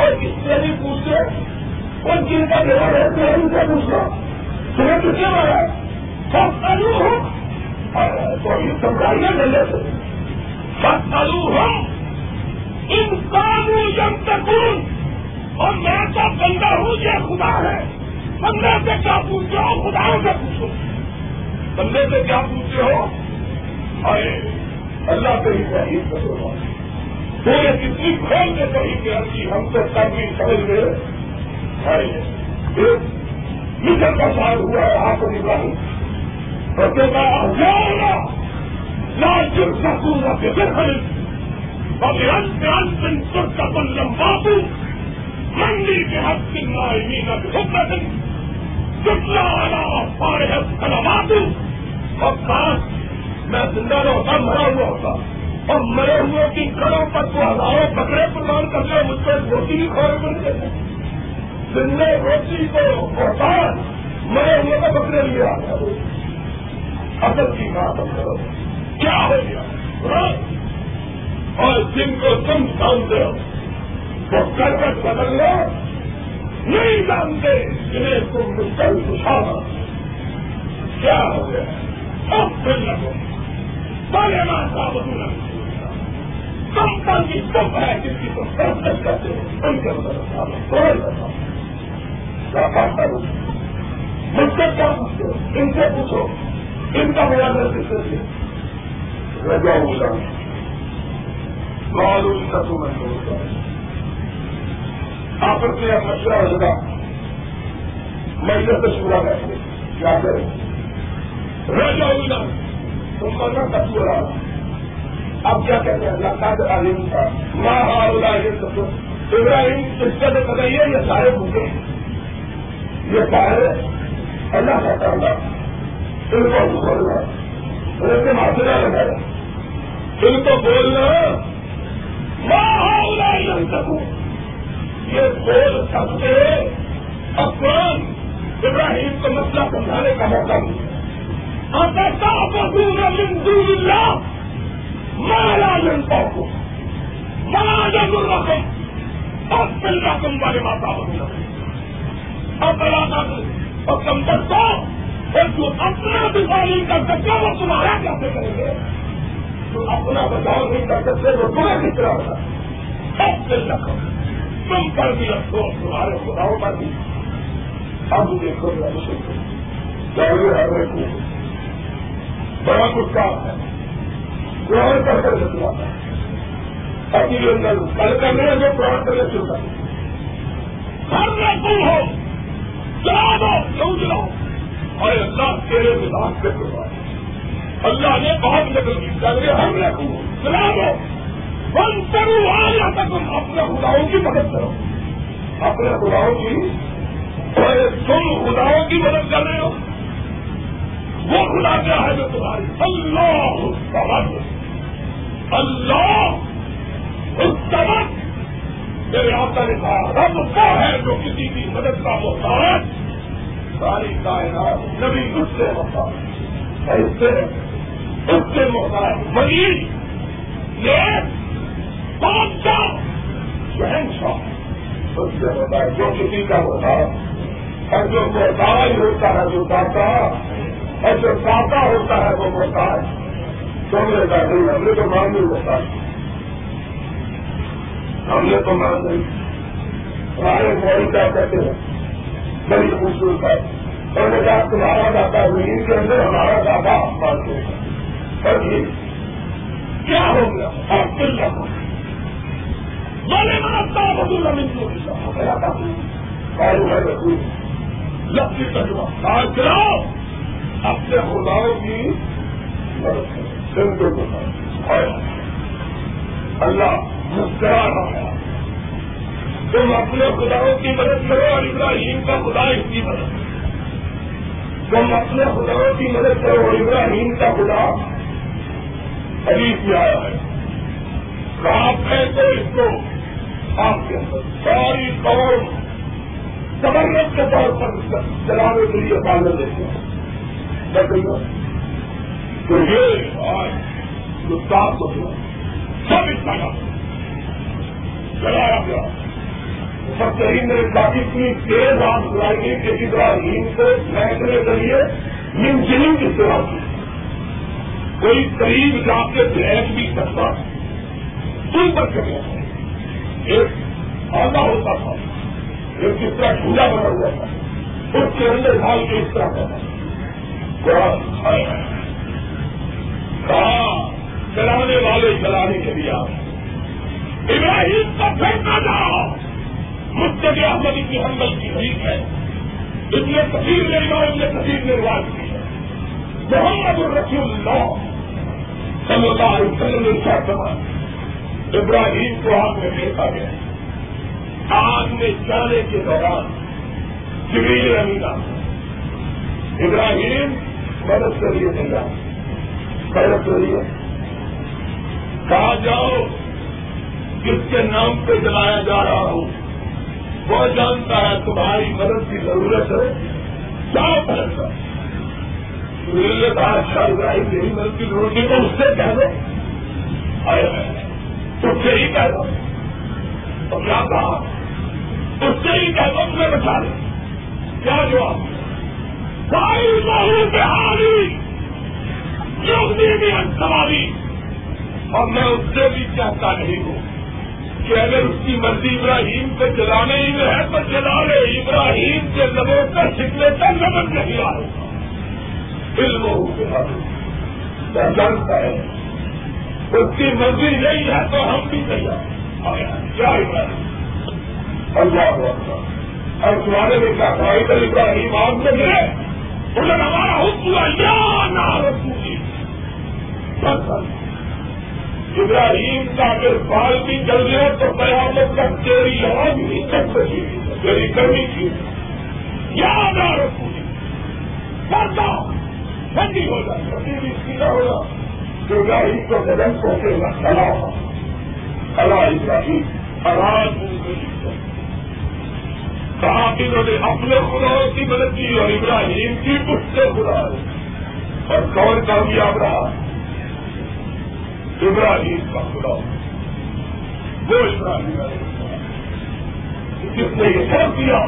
اور کس سے بھی پوچھو۔ اور جن کا بیڑا رہتے ہیں ان سے پوچھو۔ تمہیں کسے بڑا سب چالو ہو۔ تو یہ سمجھائیے ملے سے۔ سب چالو ہو۔ انسان جب تک اور میں تو بندہ ہوں، یہ خدا ہے۔ بندے سے کیا پوچھتے ہو خدا سے پوچھو۔ بندے سے کیا پوچھتے ہو؟ ارے اللہ سے ہی صحیح کرو۔ تو یہ کتنی کھول کے صحیح کیا کہ ہم تو سب بھی سمجھ گئے۔ مشن کا سال ہوا ہے، آپ کو نکالوں اور کہتا ہے نہ جن سکوں نہ پھر خرید اور انت انت کا بن لمبا منڈی کے حق کی نائمی کا حکمت جتنا والا پارے کلامات اور کاش میں زندہ نہ ہوتا مرا ہوا ہوتا اور مرے ہوئے کی کڑوں پر تو ہزاروں بکرے قربان کر کے مجھ سے روٹی بھی کھوڑ بنتے تھے زندے روٹی کو قربان مرے ہوئے کا بکرے لیا اصل کی بات کرو۔ کیا ہو گیا؟ ہاں؟ اور جن کو تم جانتے ہو تو کر کر بدل لو نہیں جانتے جنہیں تم مشکل پوچھانا کیا ہو گیا؟ سب پھر لگو۔ بڑے ماں صاحب کم پر کی کم ہے جس کی تم پروسیس کرتے ہو کے بدل مجھ سے کیا پوچھتے ہو؟ ان سے پوچھو۔ ان کا میرا کس سے رجا ہوگا معلوم کا تو تمہیں ہوگا آپس میں مشورہ ہوگا مہینے سے شورا بیٹھے کیا کریں۔ رجا ہوگا تم مرنا کب ہو رہا۔ اب کیا کہتے ہیں؟ اللہ کا تعلیم کا ماں ہاؤ یہ سب ابراہیم، اس کا جو پتہ یہ یہ سارے بھوکے یہ سارے اللہ کا کرنا ان کو بولنا، ان کے معاشرہ لگایا ان کو بولنا ماں ہاؤ یہ سکوں یہ بول سکتے افغان ابراہیم کو مسئلہ سمجھانے کا موقع ملا. مالا جنتا کو مالا جن رقم اور پل رقم والے ماتا بنا اب بلا اور کم کرتا اور جو اپنا بچاؤ نہیں کر سکتا وہ تمہارا کیسے کریں گے؟ جو اپنا بچاؤ نہیں کر سکتے، وہ تمہیں کس طرح ہوگا اب پل رقم تم پر بھی افسوس تمہارے خداؤں پر بھی۔ اب دیکھو ضرور ہے کو۔ بڑا کچھ کام ہے۔ قرآن کر کر سکتا ہے۔ اپنی اندر کل کرنے جو قرآن پراٹ کرنے چلتا ہر رقم ہو۔ چلا دو کیوں چلاؤ اور اللہ، تیرے مزاج سے کروا اللہ نے بہت نقل کی۔ چاہیے ہر رقم ہو۔ چلا دو بند کرو آیا تک اپنے خداؤں کی مدد کرو۔ اپنے خداؤں کی تم خداؤں کی مدد کر رہے ہو۔ وہ خدا کیا ہے جو تمہاری اللہ اللہ اس سبق میرے آتا نے کہا، رب وہ ہے جو کسی کی مدد کا ہوتا ہے ساری کائنات نبی اس سے ہوتا اس سے اس سے ہوتا ہے مریض یہ بادشاہ شہنشاہ اس سے ہوتا ہے جو کسی کا ہوتا ہے۔ اور جو محتاج ہوتا ہے، جو داتا اور جو داتا ہوتا ہے وہ محتاج تو میرے کا نہیں ہم نے تو مان نہیں ہوتا۔ ہم نے تو مان نہیں۔ ہمارے موڑی کیا کہتے ہیں؟ بڑی خوبصورت ہے اور نے کہا تمہارا دادا زمین کے اندر ہمارا دادا مانتے ہیں اور یہ کیا ہو گیا؟ آپ کل رکھو بڑے مرتا بدل زمین کو میرا کام کارو ہے رکھوں لفظی تجربہ آج چلاؤ اپنے خداؤں کی مدد کرو اللہ مسکرا رہا ہے۔ تم اپنے خداؤں کی مدد کرو اور ابراہیم کا خدا اس کی مدد۔ تم اپنے خداؤں کی مدد کرو اور ابراہیم کا خدا ابھی بھی آیا ہے۔ آپ ہے تو اس کو آپ کے اندر ساری قوم تبرت کے طور پر چلانے کے لیے پالن دیتے ہیں۔ تو یہ آج جو سات ہو۔ گیا سب اس کا چلایا گیا۔ سب صحیح نے کافی اتنی تیز آگ چلائی گئی کہ ابراہیم کو پھینکنے کے لیے منجنگ کی سیوا کی۔ کوئی قریب جا کے پھینک بھی سکتا۔ تم پر چلے ایک آدھا ہوتا تھا۔ ایک جس طرح جھولا بنا ہوا تھا۔ اس کے اندر ڈال کے اس طرح کا اچھا کہا، چلانے والے چلانے کے لیے ابراہیم کا پھینکا جاؤ۔ مستق احمد کی حمل کی حریف ہے۔ اس نے کثیر نے اس نے کثیر نے رواج کی ہے۔ محمد الرسول اللہ صلی اللہ علیہ وسلم نے شاہ ابراہیم کو آگ میں پھینکا گیا آگ میں جانے کے دوران جبریل امینا ابراہیم مدد کے لیے تیار مدد کے لیے کہا جاؤ، جس کے نام پہ جلایا جا رہا ہوں، وہ جانتا ہے تمہاری مدد کی ضرورت ہے۔ جاؤ مدد کر شاہ ابراہیم میری مدد کی ضرورت ہے تو اس سے کہہ دو۔ اس سے ہی کہہ دو۔ تو کیا کہا؟ اس سے ہی کہہ دو تمہیں بچا لے۔ کیا جواب؟ ساری بہو بہاری! جو بھی سواری۔ اور میں اس سے بھی چاہتا نہیں ہوں کہ اگر اس کی مرضی ابراہیم کو جلانے ہی میں ہے تو جلا لے ابراہیم کے لبوں کا سکنے کا نمن نہیں آئے گا۔ علم جانتا ہے اس کی مرضی نہیں ہے تو ہم بھی تیار کیا اللہ اور تمہارے میں کیا بھائی کر ابراہیم آگ میں گرے ابراہیم کا اگر بال بھی چل گیا تو قیامت تک تیری آگ نہیں چل سکی۔ تیری کرنی تھی۔ یاد آ رکھوں کرتا ٹھنڈی ہو جائے ٹھنڈی بھی سیدھا ہوگا تو ابراہیم کو بدن پہنچے گا۔ کلا کلا ابراہیم، آواز کہا کہ انہوں نے اپنے خداؤں کی مدد کی اور ابراہیم کی اس سے خدا اور کون کامیاب رہا ابراہیم کا خدا۔ وہ ابراہیم جس نے یہ سوچ دیا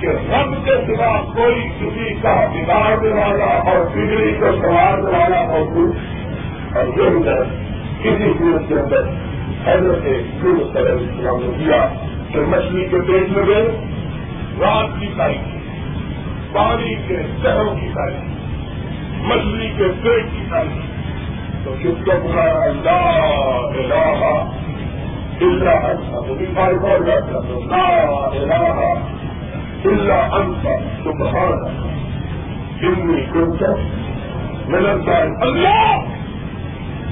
کہ رب کے سوا کوئی کسی کا بگاڑنے والا اور بجلی کو سنوارنے والا موجود اور جو اندر کسی سورت کے اندر حضرت سورت طرح اسلام نے کہ مچھلی کے پیٹ میں گئے، رات کی تاریخ پانی کے شہروں کی تاریخ مچھلی کے پیٹ کی تاریخ تو کس کو پکارا اللہ الہ اللہ اللہ انت، سبحان انی کنت من الظالمین اللہ۔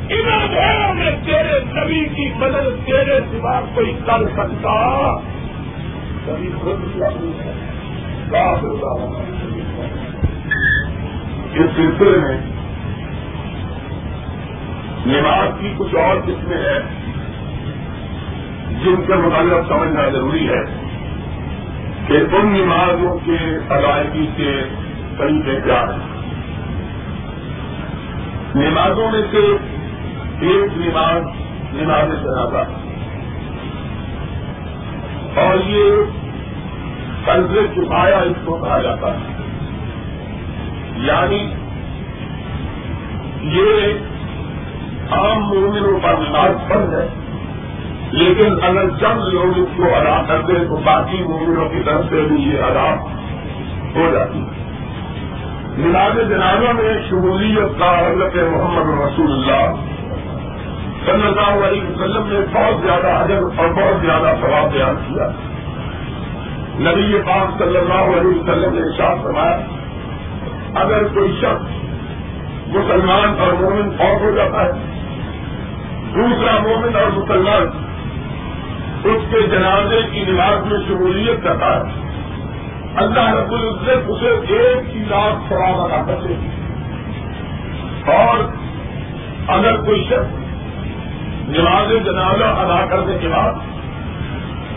ان میں تیرے نبی کی مدد تیرے سوا کوئی کر سکتا۔ کبھی خود اس سلسلے میں نماز کی کچھ اور قسمیں ہیں جن کے متعلق سمجھنا ضروری ہے کہ ان نمازوں کے ادائیگی کے طریقے کیا ہیں۔ نمازوں میں سے ایک نماز نماز جنازہ اور یہ قرض چکایا اس کو کہا جاتا ہے۔ یعنی یہ عام مومنوں پر نماز فرض ہے، لیکن اگر چند لوگ اس کو ادا کر دیں تو باقی مومنوں کی طرف سے بھی یہ ادا ہو جاتی۔ ہے نماز جنازہ میں شمولیت کا حضرت محمد رسول اللہ صلی اللہ علیہ وسلم نے بہت زیادہ حجر اور بہت زیادہ ثواب بیان کیا۔ نبی پاک صلی اللہ علیہ وسلم نے شاہ فرمایا، اگر کوئی شخص مسلمان اور مومن فوت ہو جاتا ہے، دوسرا مومن اور مسلمان اس کے جنازے کی نماز میں شمولیت کرتا ہے، اللہ رب العزت اسے ایک کی لاکھ سواب ادا کرتے اور اگر کوئی شخص نماز جنازہ ادا کرنے کے بعد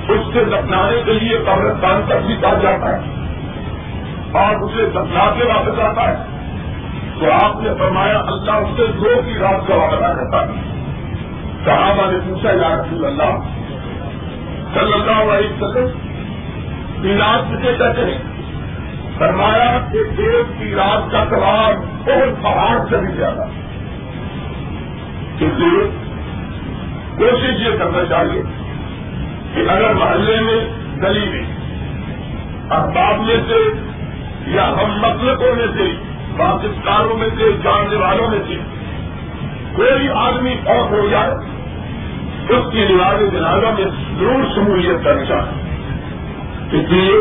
اس سے دفنانے کے لیے قبرستان تک بھی پہنچ جاتا ہے اور اسے دفنا کے واپس آتا ہے۔ تو آپ نے فرمایا، اللہ اس سے دو کی رات کا ادا کرتا ہے۔ صحابہ نے پوچھا، یا رسول اللہ، صلی اللہ علیہ وسلم علاج کسے کہتے ہیں؟ فرمایا کہ ایک کی رات کا سوال بہت پہاڑ سے بھی زیادہ۔ اس لیے کوشش یہ کرنا چاہیے کہ اگر محلے میں گلی میں احباب میں سے یا ہم مسلکوں میں سے، پاکستانوں میں سے جاننے والوں میں سے کوئی آدمی فوت ہو جائے، اس کی نماز جنازہ میں ضرور شمولیت کرنا چاہے اس لیے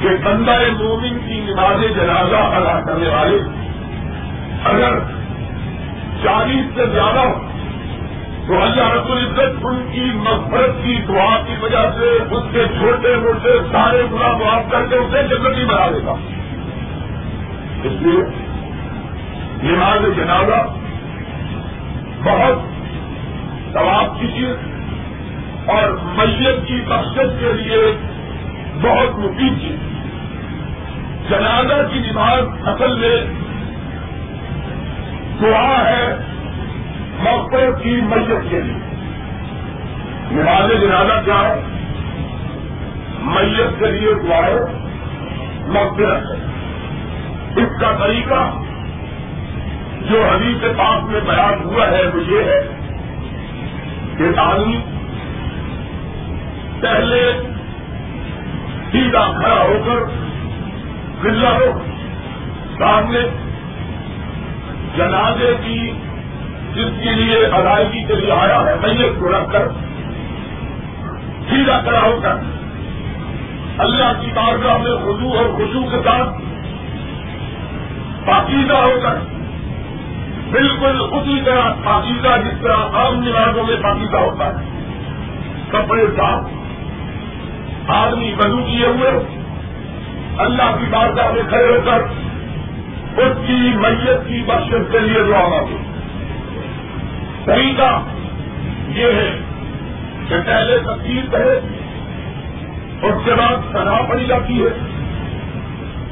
کہ بندہ مومن کی نماز جنازہ ادا کرنے والے اگر چالیس سے زیادہ ہو تو اللہ رب العزت ان کی مغفرت کی دعا کی وجہ سے اس کے چھوٹے موٹے سارے گنا معاف کر کے اسے جنگی بنا دے گا۔ اس لیے نماز جنازہ بہت ثواب کی چیز اور میت کی بخشت کے لیے بہت مفید چیز۔ جنازہ کی نماز اصل میں دعا ہے موقع کی میت کے لیے۔ نماز جنازہ کیا ہے؟ میت کے لیے دعائیں مغفرت ہے۔ اس کا طریقہ جو حدیث پاک میں بیان ہوا ہے وہ یہ ہے کہ آدمی پہلے سیدھا کھڑا ہو کر بلا ہو، سامنے جنازے کی جس کے لیے ادائیگی کے لیے آیا ہے میت کو رکھ کر، سیدھا کھڑا ہو کر، اللہ کی بارگاہ میں خزو اور خوشو کے ساتھ پاکیزہ ہو کر، بالکل اسی طرح پاکیزہ جس طرح عام نمازوں میں پاکیزہ ہوتا ہے۔ کپڑے صاف، آدمی بزو کیے ہوئے، اللہ کی بارگاہ میں کھڑے ہو کر اس کی میت کی بخشت کے لیے دعا مانگے۔ طریقہ یہ ہے کہ پہلے تقسیم کرے اس کے بعد سنا پڑی جاتی ہے۔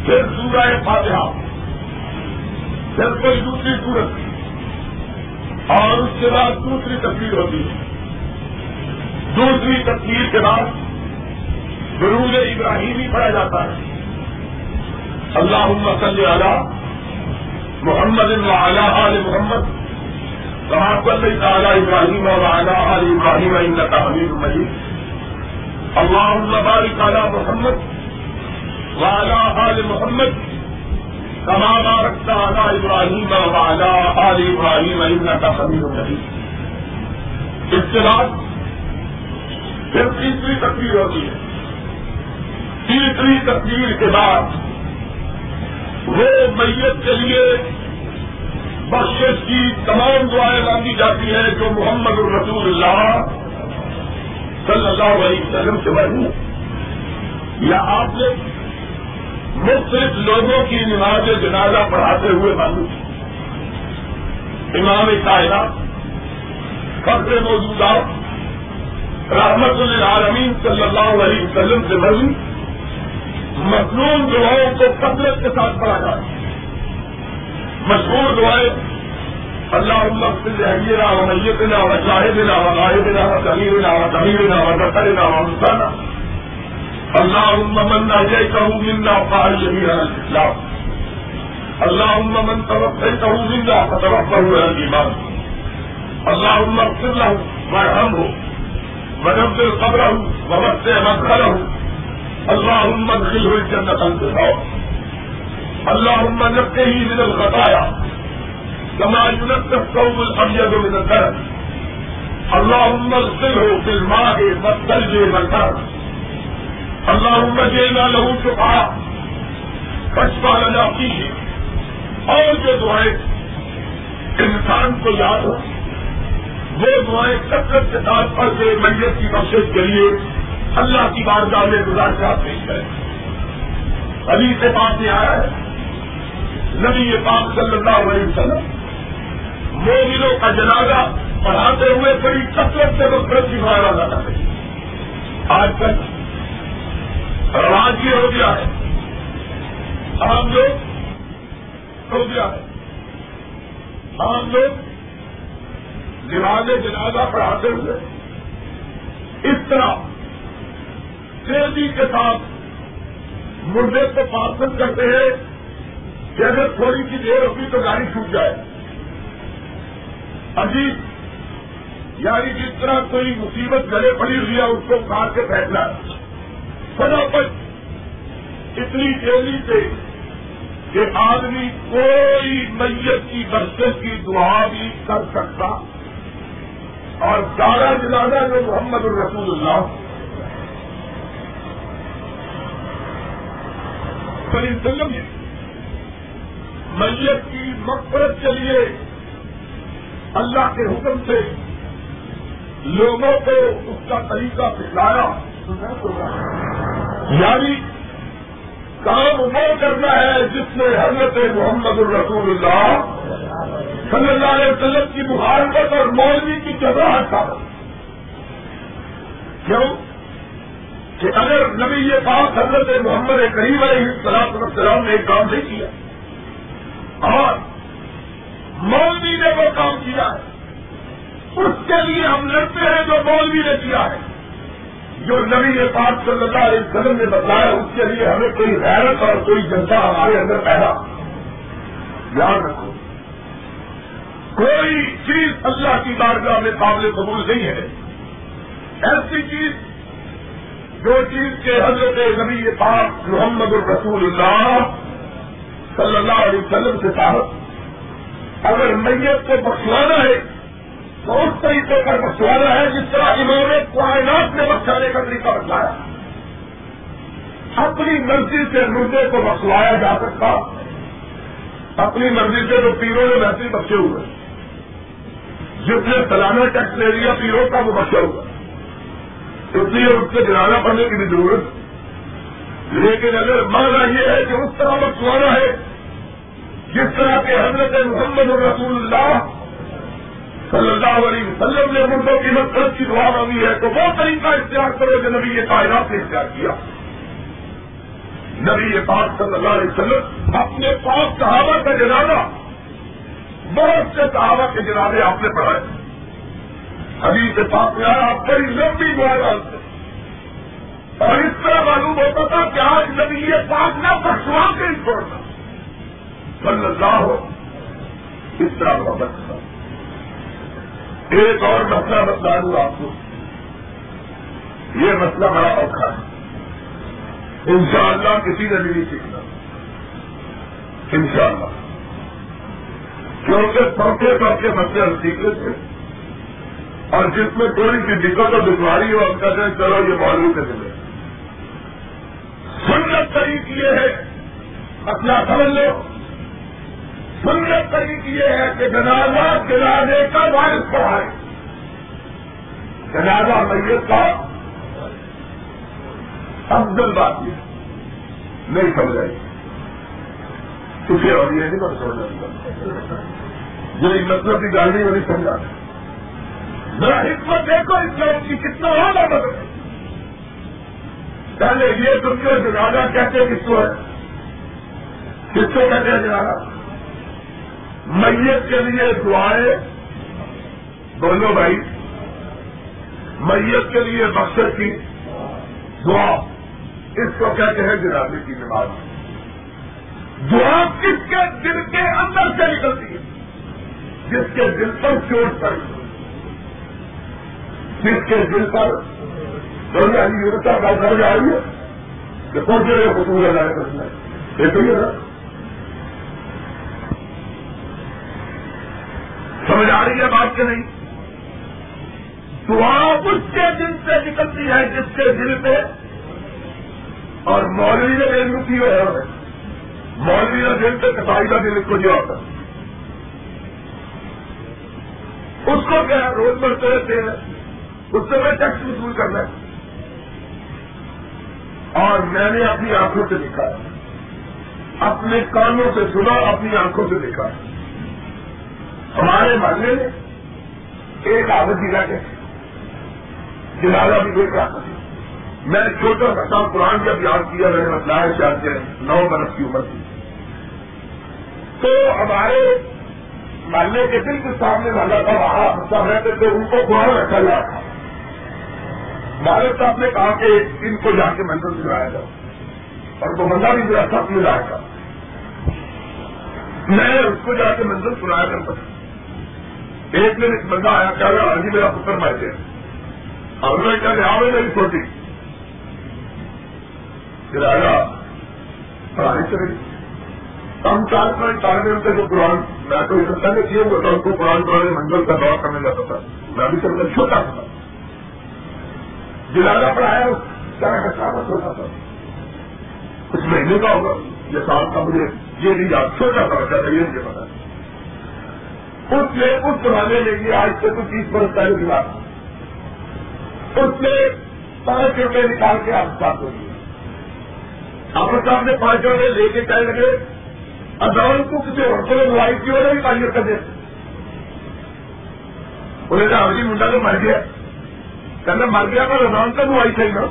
پھر سورہ فاتحہ، پھر کوئی دوسری صورت اور اس کے بعد دوسری تصویر ہوتی ہے۔ دوسری تصویر کے بعد ضرور ابراہیمی پڑھا جاتا ہے۔ اللہ صلی علی محمد آل محمد صلی تعالی ابراہیم وعلى آل ابراہیم انك حمید مجید۔ اللهم بارك على محمد وعلى آل محمد كما باركت على ابراہیم وعلى آل ابراہیم انك حمید مجید۔ اس کے بعد پھر تیسری تقریر ہوتی ہے۔ تیسری تقریر کے بعد وہ میت کے لیے بخش کی تمام دعائیں مانگی جاتی ہیں جو محمد الرسول اللہ صلی اللہ علیہ وسلم سے بڑی یا آپ نے مختلف لوگوں کی نماز جنازہ پڑھاتے ہوئے معلوم امام کائنات، فخر موجودات، رحمت العالمین صلی اللہ علیہ وسلم سے بڑی مصنون دعاؤں کو کثرت کے ساتھ پڑھا جائے مشہور دعائیں۔ اللہ اللہ حیرہ و میتنا و شاہدنا و غائبنا و کبیرنا و کبیرنا و ذکرنا و مسانا اللهم من نجيته منا قال جميع الاسلام۔ اللهم من توفيته منا فتوفه على الايمان اللهم اغفر له وارحمه ونبذل قبره ووسع مدخله اللهم ادخله الجنة انت اللهم نقه من الخطايا كما ينقى الثوب الابيض من الدرس اللهم اغسله في الماء والثلج والبرد. اللهم جئنا له شفعاء. فاشفع لنا فيه. اور جو دعائیں انسان کو یاد ہو وہ دعائیں کثرت کے ساتھ پڑھ کے میت کی بخش کے لیے اللہ کی بارگاہ میں گزارشات پیش کریں۔ ابھی سے پاس میں آیا ہے نبی پاک صلی اللہ علیہ وسلم مومنوں کا جنازہ پڑھاتے ہوئے بڑی کثرت سے مقرر کی مارا جاتا ہے۔ آج کل رواج یہ ہو گیا ہے۔ عام لوگ ہو گیا ہے۔ عام لوگ جناز جنازہ پڑھاتے ہوئے اس طرح تیزی کے ساتھ مردے کو پارسل کرتے ہیں۔ کہ اگر تھوڑی سی دیر ہوگی تو گاڑی چھوٹ جائے۔ عجیب یعنی جس طرح کوئی مصیبت گلے پڑی ہوئی ہے، اس کو کاٹ کے پھینکنا فٹافٹ اتنی تیزی سے کہ آدمی کوئی میت کی برکت کی دعا بھی کر سکتا۔ اور سارا جنازہ جو محمد الرسول اللہ۔ وسلم۔ میت کی مقبرت کے لیے اللہ کے حکم سے لوگوں کو اس کا طریقہ سکھلایا یعنی کام وہ کرنا ہے جس میں حضرت محمد الرسول اللہ صلی اللہ علیہ وسلم کی مخالفت اور مولوی کی جگہ تھا۔ کیوں؟ کہ اگر نبی یہ بات حضرت محمد کریم علیہ السلام السلام نے ایک کام نہیں کیا۔ اور مولوی نے وہ کام کیا ہے۔ اس کے لیے ہم لڑتے ہیں جو مولوی نے کیا ہے۔ جو نبی پاک صلی اللہ علیہ وسلم نے بتایا، اس کے لیے ہمیں کوئی غیرت اور کوئی جنتا ہمارے اندر پیدا۔ یاد رکھو، کوئی چیز اللہ کی بارگاہ میں قابل قبول نہیں ہے۔ ایسی چیز جو چیز کے حضرت نبی پاک محمد الرسول اللہ صلی اللہ علیہ وسلم سے صاحب اگر میت کو بخشوانا ہے، تو اس طریقے پر بخشوانا ہے جس طرح انہوں نے کائنات میں بخشانے کا طریقہ بتایا۔ اپنی مرضی سے مردے کو بخشوایا جا سکتا، اپنی مرضی سے جو پیروں نے ویسے بچے ہوئے، جس نے سالانہ ٹیکس لے لیا، پیروں کا وہ بچا ہوا۔ اس لیے اس سے گرانا پڑنے کی بھی ضرورت لیکن اگر مانا یہ ہے کہ اس طرح بخشوانا ہے، جس طرح کے حضرت محمد رسول اللہ صلی اللہ علیہ وسلم نے مردوں کی مقصد کی دعا مانگی ہے، تو وہ طریقہ اختیار کرو جو نبی یہ کائنات نے اختیار کیا۔ نبی پاک صلی اللہ علیہ وسلم اپنے پاس صحابہ کا جنازہ، بہت سے صحابہ کے جنازے آپ نے پڑھائے۔ ابھی سے پاک میں آیا، آپ بڑی لمبی دعا ڈالتے اور اس طرح معلوم ہوتا تھا کہ آج نبی یہ پاک نہ بخشوا کے ہی چھوڑنا صلی اللہ ہو۔ اس طرح محبت تھا ایک اور مسئلہ بتا دوں آپ کو۔ یہ مسئلہ بڑا اوکھا ہے۔ ان شاء اللہ کسی نے بھی نہیں سیکھنا۔ ان شاء اللہ کیونکہ سوکھے سوکھے مسئلے ہم سیکھے تھے اور جس میں تھوڑی سی دقت اور دشواری ہو، ہم کہتے ہیں، چلو یہ معلوم سے ملے سنت طریق یہ ہے۔ مسئلہ سمجھ لو۔ سنت طریق یہ ہے کہ جنازہ جنازے کا وارث پڑھائے جنازہ میت کا افضل بات یہ نہیں سمجھ آئی کسی اور یہ نہیں میں سمجھا جو مطلب کی گاڑی وہ نہیں سمجھا ذرا حکمت دیکھو، اس لوگ کی کتنا ہوگا مطلب پہلے یہ تم کے جنازہ کہتے کس کو ہے؟ کس کو کہتے ہیں جنازہ؟ میت کے لیے دعائیں دونوں بھائی، میت کے لیے مقصد کی دعا، اس کو کہتے ہیں جنازے کی نماز۔ دعا کس کے دل کے اندر سے نکلتی ہے؟ جس کے دل پر چوٹ پڑی۔ جس کے دل پر یونتا کا گھر جا رہی ہے کہ کون سے حصول لگائے کرنا یہ تو یہ نا۔ سمجھ آ رہی ہے بات کہ نہیں؟ دعا اس کے دل سے نکلتی ہے جس کے دل پہ اور مولوی نے علم کی ہے مولوی نے دل سے کسائی کا دل کو جو ہوتا اس کو کیا روز بڑھتے رہتے ہیں اس سے میں ٹیکس وصول کرنا ہے۔ اور میں نے اپنی آنکھوں سے دیکھا اپنے کانوں سے سنا، اپنی آنکھوں سے دیکھا۔ ہمارے محلے میں ایک عادت دلا کے جنازہ بھی دیکھ رہا میں چھوٹا سا قرآن جب یاد کیا، میں نے بتلایا چاہتے ہیں نو برس کی عمر تھی۔ تو ہمارے محلے کے بالکل سامنے والا تھا، وہاں سب رہتے تھے، ان کو قرآن رکھا گیا تھا۔ بھارت صاحب نے کہا کہ ان کو جا کے منزل دلایا جاؤ اور وہ بندہ بھی میرا سب ملا تھا۔ میں اس کو جا کے منزل سنایا کرتا تھا۔ ایک دن ایک بندہ آیا کیا گیا ہاں ابھی جی، میرا پتھر پتر بیٹھے اور میں کیا لیا میری چھوٹی پھر آیا، پڑھائی چلے ہم چار پانچ طالب علم تھے جو قرآن میں تو یہ پہلے کیے ہوئے تھا ان کو قرآن پڑھانے منزل کا دورہ کرنے جاتا تھا۔ میں بھی چل چھوٹا تھا۔ جلانا پڑھایا کیا کام چھوٹا تھا۔ کچھ مہینے کا ہوگا، یہ سال کا مجھے یہ نہیں یاد چھوٹا تھا بچہ تھا، یہ مجھے پتا۔ اس نے اس زمانے میں یہ آج سے کچھ تیس برس پہلے کی بات۔ اس نے پانچ روپے نکال کے آپ بات ہو آپ صاحب نے پانچ روپے لے کے کہنے لگے ادان کو کسی اور کو لڑائی کی اور بھی پانی کر دے انہیں کہا ہاں جی منڈا تو مر گیا۔ کہنا مر گیا پر ادان کا دعائی صحیح نا۔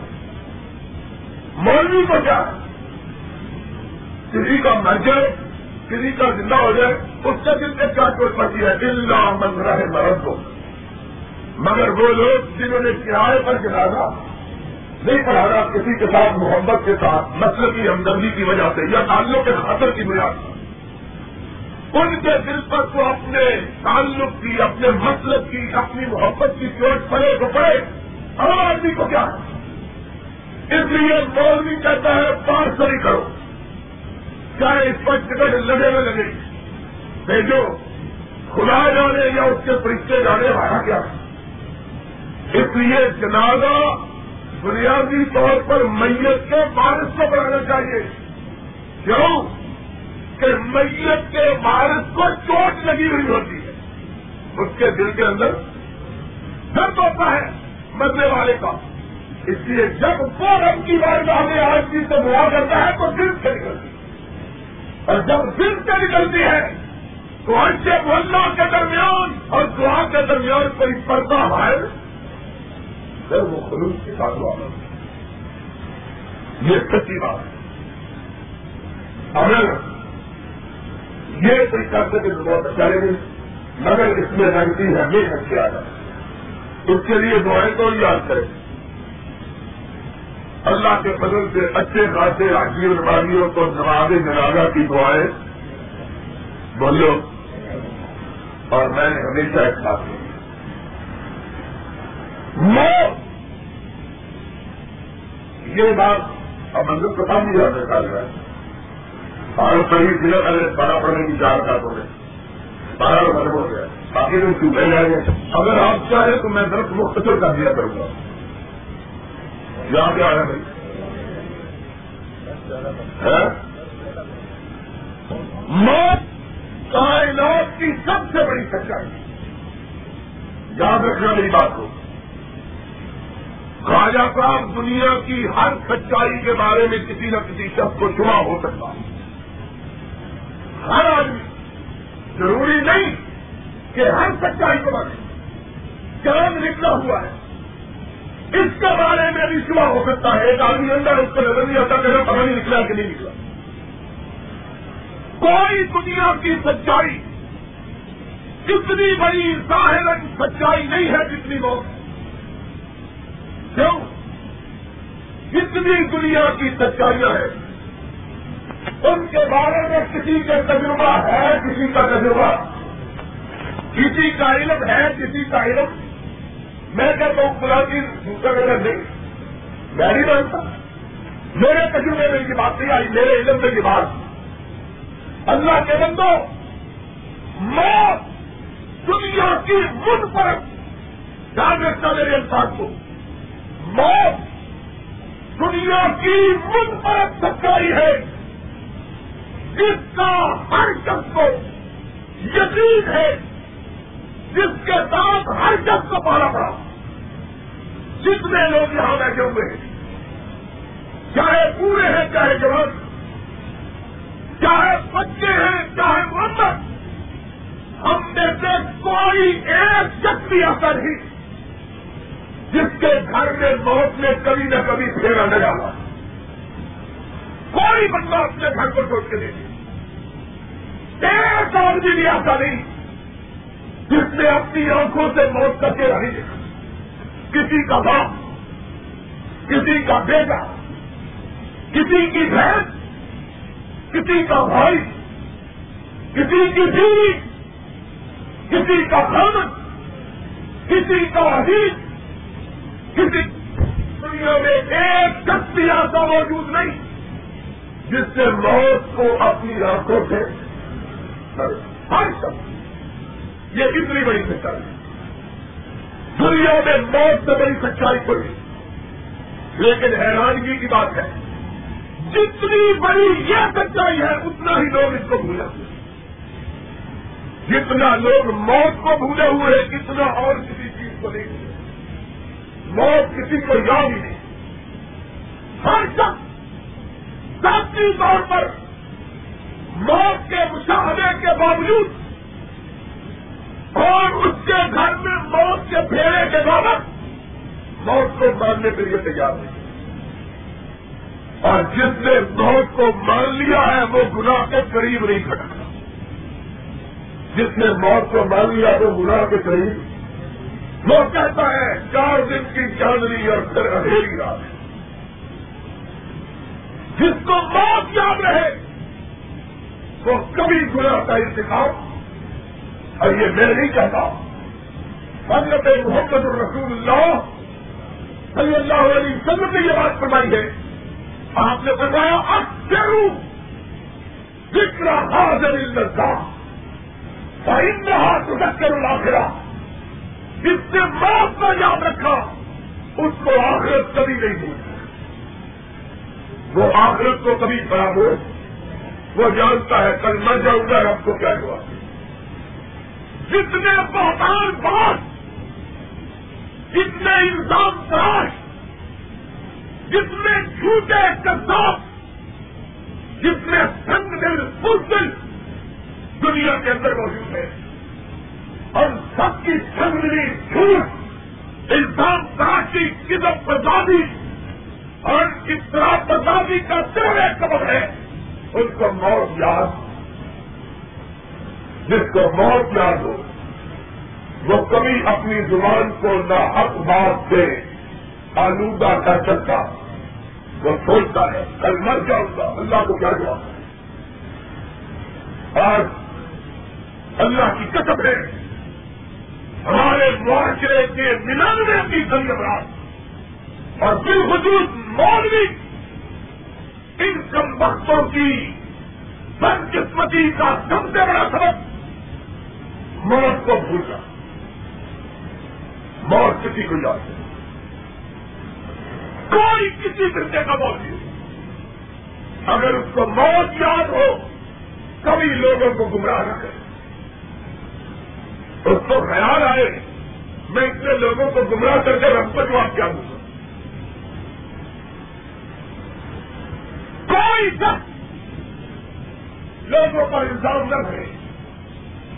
مولوی کو کیا؟ کسی کا مر جائے، کسی کا زندہ ہو جائے، اس کے دل پہ کیا چوٹ پڑتی ہے دل نہ من رہے مرد کو مگر وہ لوگ جنہوں نے کرائے پر جنازہ نہیں پڑھانا، کسی کے ساتھ محبت کے ساتھ، نسل کی ہمدردی کی وجہ سے یا تعلق کے خاطر کی بنیاد ان کے دل پر تو اپنے تعلق کی، اپنے مسلک کی، اپنی محبت کی چوٹ پڑے تو پڑے۔ عام آدمی کو کیا؟ اس لیے مولوی کہتا ہے پانچ کرو۔ چاہے اس پر ٹکٹ لگے ہوئے لگے۔ بھیجو۔ خدا جانے یا اس کے فرشتے جانے والا کیا؟ اس لیے جنازہ بنیادی طور پر میت کے بارش کو بڑھانا چاہیے۔ کیوں؟ کہ میت کے بارش کو چوٹ لگی ہوئی ہوتی ہے۔ اس کے دل کے اندر درد ہوتا ہے۔ مرنے والے کا۔ اس لیے جب وہ رب کی بار میں ہمیں آج چیز سے دعا کرتا ہے تو دل سے نکلتی ہے۔ اور جب دل سے نکلتی ہے، تو اچھے اللہ کے درمیان، اور دعا کے درمیان کوئی پردہ ہے؟ پھر وہ خلوص کے ساتھ دعا یہ سچی بات ہے۔ اگر یہ کوئی کرتے کہ بہت اچھا لگے مگر اس میں رنگتی ہے۔ محنت کیا جائے اس کے لیے دعائیں تو یاد کریں اللہ کے فضل سے اچھے خاصے حاجی نمازیوں کو نماز جنازہ کی دعائیں بولو۔ اور میں نے ہمیشہ ایک بات کی یہ بات اب منظر پتا نہیں جاتا نکال رہا ہے بارہ پڑھی ضلع اگر بارہ پڑھنے کی چار کا ہو گئے بارہ بند ہو گیا۔ باقی لوگ چوبے جائیں گے؟ اگر آپ چاہیں تو میں درخت مختصر کر دیا کروں گا۔ یہاں کیا ہے بھائی؟ موت کائنات کی سب سے بڑی سچائی۔ یاد رکھنا میری بات کو۔ خواجہ صاحب، دنیا کی ہر سچائی کے بارے میں کسی نہ کسی شخص کو چنا ہو سکتا۔ ہر آدمی ضروری نہیں کہ ہر سچائی کے بارے چاند نکلا ہوا ہے۔ اس کے بارے میں بھی شبہ ہو سکتا ہے۔ ایک آدمی اندر اس کو نظر نہیں آتا کہ پتہ نہیں نکلا کہ نہیں نکلا۔ کوئی دنیا کی سچائی کتنی بڑی ظاہر سچائی نہیں ہے جتنی موت کیوں؟ جتنی دنیا کی سچائیاں ہیں۔ ان کے بارے میں کسی کا تجربہ ہے، کسی کا تجربہ۔ کسی کا علم ہے، کسی کا علم۔ میں کہتا ہوں، خدا کی دوسرا نظر نہیں، میں نہیں مانتا۔ میرے تجربے میں یہ بات نہیں آئی، میرے علم میں یہ بات۔ اللہ کے بندو موت دنیا کی من پر یاد رکھتا میرے انسان کو۔ موت دنیا کی من پر سچائی ہے۔ جس کا ہر شخص کو یقین ہے، جس کے ساتھ ہر شخص کو پالا پڑا۔ جتنے لوگ یہاں بیٹھے ہوئے ہیں، چاہے پورے ہیں، چاہے جوان، چاہے بچے ہیں، چاہے محمد، ہم میں سے کوئی ایک شخص بھی ایسا نہیں جس کے گھر میں موت میں کبھی نہ کبھی پھیرا نہ ڈالا کوئی بندہ اپنے گھر کو سوچ کے دے ایک آدمی بھی ایسا نہیں۔ جس نے اپنی آنکھوں سے موت کر کے رہی دیکھا۔ کسی کا باپ، کسی کا بیٹا، کسی کی بہن، کسی کا بھائی، کسی کی بیوی، کسی کا خامن کسی کا عزیز، کسی دنیا میں ایک شخص بھی ایسا موجود نہیں، جس سے موت کو اپنی آنکھوں سے ہر شخص یہ کتنی بڑی سچائی ہے۔ دنیا میں موت سے بڑی سچائی کوئی لیکن حیرانگی کی بات ہے، جتنی بڑی یہ سچائی ہے، اتنا ہی لوگ اس کو بھولے ہوئے جتنا لوگ موت کو بھولے ہوئے ہیں کتنا اور کسی چیز کو نہیں بھولے موت کسی کو یاد ہی نہیں۔ ہر شخص ذاتی طور پر موت کے مشاہدے کے باوجود اور اس کے گھر میں موت کے پھیرے کے بعد موت کو ماننے کے لیے تیار نہیں۔ اور جس نے موت کو مان لیا ہے، وہ گناہ کے قریب نہیں کھڑا۔ جس نے موت کو مان لیا، وہ گناہ کے قریب۔ وہ کہتا ہے، چار دن کی چاندنی اور پھر اندھیری رات۔ جس کو موت یاد رہے وہ کبھی گناہ کا انتخاب اور یہ میں نہیں چاہتا۔ حضرت محمد الرسول اللہ صلی اللہ علیہ وسلم نے یہ بات فرمائی ہے۔ آپ نے بتایا اکثر ذکر حاضر ہاتھ ڈکر الاخرہ جس سے موت کا یاد رکھا، اس کو آخرت کبھی نہیں ہوئی وہ آخرت کو کبھی برابر وہ جانتا ہے کل میں جاؤں گا آپ کو کیا ہوا جتنے بہتان بات جتنے انسان تراش جتنے جھوٹے کساب جتنے سنگ دل دل دنیا کے اندر موجود ہے اور سب کی سنگنی جھوٹ انسان تراشی قدم بردادی اور اس طرح بردادی کا تیرے قبر ہے۔ ان کو موت یاد جس کو موت یاد ہو، وہ کبھی اپنی زبان کو نہ حق بات سے آلودہ کر سکتا وہ سوچتا ہے، کل مر جاؤں گا۔ اللہ کو کیا جواب آج اللہ کی قسم ہے۔ ہمارے معاشرے کے ننانوے کی افراد اور بالخصوص مولوی ان کم وقتوں کی بدقسمتی کا سب سے بڑا سبب موت کو بھول جا۔ موت کسی کو یاد نہیں۔ کوئی کسی بندے کا موت نہیں۔ اگر اس کو موت یاد ہو، کبھی لوگوں کو گمراہ نہ کرے۔ اس کو خیال آئے، میں اتنے لوگوں کو گمراہ کر کے رب کو جواب کیا دوں کوئی شخص لوگوں پر الزام نہ کرے،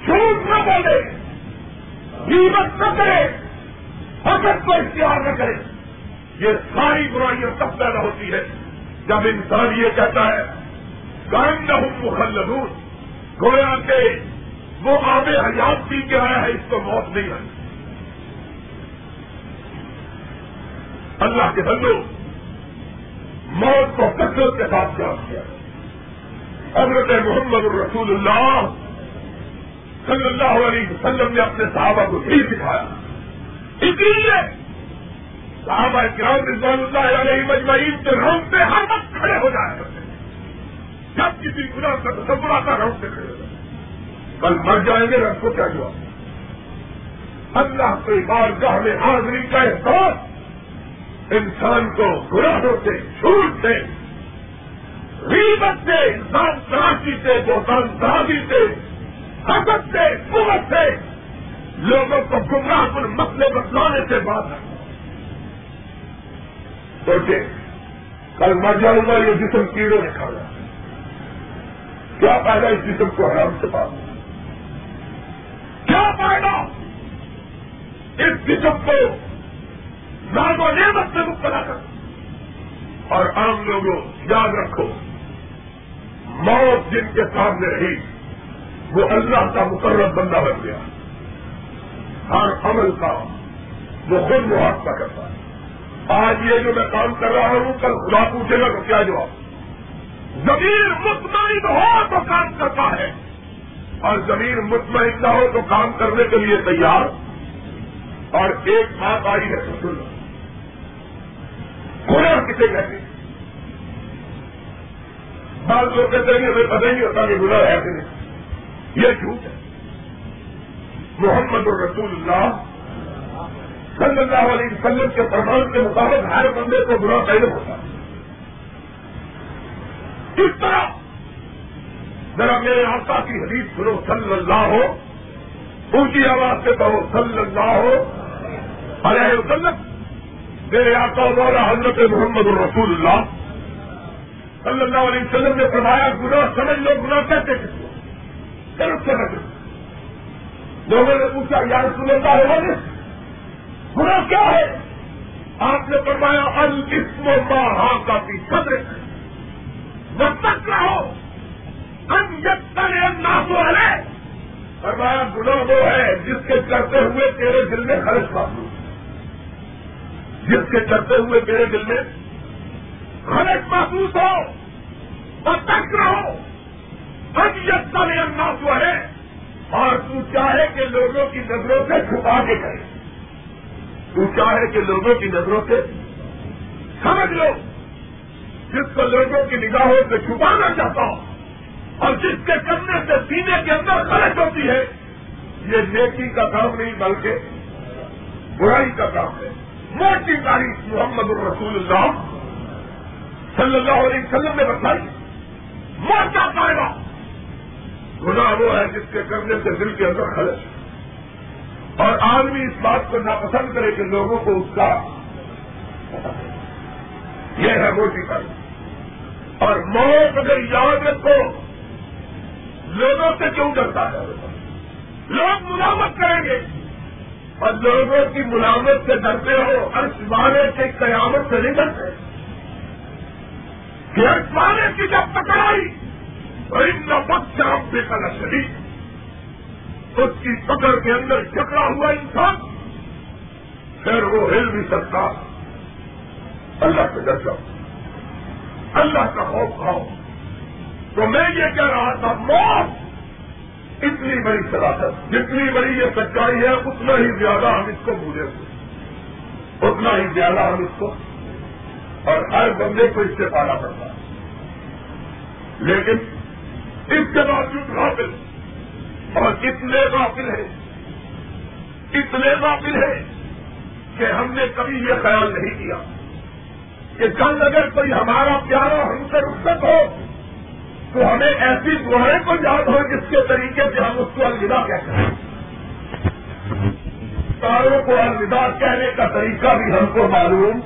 جھوٹ نہ بولے قیمت نہ کرے حقت کو اختیار نہ کرے۔ یہ ساری برائیاں تب پیدا ہوتی ہے جب انسان یہ کہتا ہے گائن نہ ہوں مخلدون۔ گویا کے وہ آب حیات پی کے آیا ہے، اس کو موت نہیں آئی۔ اللہ کے بندو موت کو کثرت کے ساتھ یاد کیا حضرت محمد الرسول اللہ صلی اللہ علیہ وسلم نے اپنے صحابہ کو بھی دکھایا اس لیے صحابہ کرام رضوان اللہ علیہ مجمعین کے روم پہ ہر وقت کھڑے ہو جایا کرتے جب کسی گنا کا تصور آتا روم پہ کھڑے ہو جائے کل مر جائیں گے رب کو کیا جواب؟ اللہ کے بار گاہ میں حاضری کا احساس انسان کو گناہوں سے چھوٹ سے، غیبت سے انسان تراشی سے بہتان ترابی سے حقت سے، قوت سے لوگوں کو گمراہ کر مسئلے بتلانے سے بات ہے۔ سوچے کل مر جاؤں گا یہ جسم کیڑوں نے کھانا کیا فائدہ اس جسم کو حرام سے پاس کیا فائدہ اس جسم کو ناگ و نعمت سے مبتلا کر اور عام لوگوں، یاد رکھو، موت جن کے سامنے رہی، وہ اللہ کا مقرر بندہ بن گیا۔ ہر عمل کا وہ خود محاسبہ کرتا ہے۔ آج یہ جو میں کام کر رہا ہوں، کل خدا پوچھے گا تو کیا جواب؟ زمین مطمئن ہو تو کام کرتا ہے۔ اور زمین مطمئن نہ ہو تو کام کرنے کے لیے تیار۔ اور ایک بات آئی ہے سن گناہ کسے کہتے بعض لوگ کہتے ہیں ہمیں پتہ نہیں ہوتا کہ گناہ ہے کہ نہیں۔ یہ جھوٹ ہے۔ محمد الرسول اللہ صلی اللہ علیہ وسلم کے فرمان کے مطابق ہر بندے کو برا پہلے ہوتا ہے۔ کس طرح ذرا میرے آقا کی حدیث سنو۔ صلی اللہ ہو اونچی آواز سے کہو۔ صلی اللہ ہو علیہ وسلم میرے آقا مولا حضرت محمد الرسول اللہ صلی اللہ علیہ وسلم نے فرمایا، گناہ سمجھ لو، گناہ کہتے کس کو چلو سمجھ لو۔ لوگوں نے پوچھا، یا رسول اللہ علیہ گنا کیا ہے؟ آپ نے فرمایا السم و ماں کا بھی خطرے وہ تک رہو ہم جب تک نہ تو ہے فرمایا گنا وہ ہے جس کے کرتے ہوئے تیرے دل میں خرچ محسوس جس کے کرتے ہوئے تیرے دل میں خرچ محسوس ہو وہ تک رہو ہم جب تک نہ تو ہے اور تو چاہے کہ لوگوں کی نظروں سے چھپا کے کرے۔ تو چاہے کہ لوگوں کی نظروں سے سمجھ لو، جس کو لوگوں کی نگاہوں سے چھپانا چاہتا ہوں اور جس کے کرنے سے سینے کے اندر غلط ہوتی ہے، یہ نیکی کا کام نہیں، بلکہ برائی کا کام ہے۔ موٹی تاریخ محمد الرسول اللہ صلی اللہ علیہ وسلم نے بتائی۔ موٹا پائے گناہ وہ ہے جس کے کرنے سے دل کے اندر خلش اور آدمی اس بات کو ناپسند کرے کہ لوگوں کو اس کا یہ ہے موٹی کر اور موت اگر یاد رکھو، لوگوں سے کیوں ڈرتا ہے؟ لوگ ملامت کریں گے۔ اور لوگوں کی ملامت سے ڈرتے ہو ہر مانے کے قیامت سے نہیں ڈرتے۔ کہ ہر مانے کی جب پکڑائی تو ان وقت سے آپ بے شریف اس کی پکڑ کے اندر جکڑا ہوا انسان، پھر وہ ہل بھی سکتا۔ اللہ سے ڈر جاؤ۔ اللہ کا خوف کھاؤ۔ تو میں یہ کہہ رہا تھا، موت اتنی بڑی سلاست جتنی بڑی یہ سچائی ہے، اتنا ہی زیادہ ہم اس کو بھولے ہوئے اتنا ہی زیادہ ہم اس کو اور ہر بندے کو اس سے پالا پڑتا ہے۔ لیکن اس کے باوجود حاصل اور اتنے قابل ہیں، اتنے قابل ہیں کہ ہم نے کبھی یہ خیال نہیں کیا کہ کل اگر کوئی ہمارا پیارا ہم سے رخصت ہو تو ہمیں ایسی دعائیں کو یاد ہو جس کے طریقے سے ہم اس کو الوداع کہتے ہیں۔ تاروں کو الوداع کہنے کا طریقہ بھی ہم کو معلوم،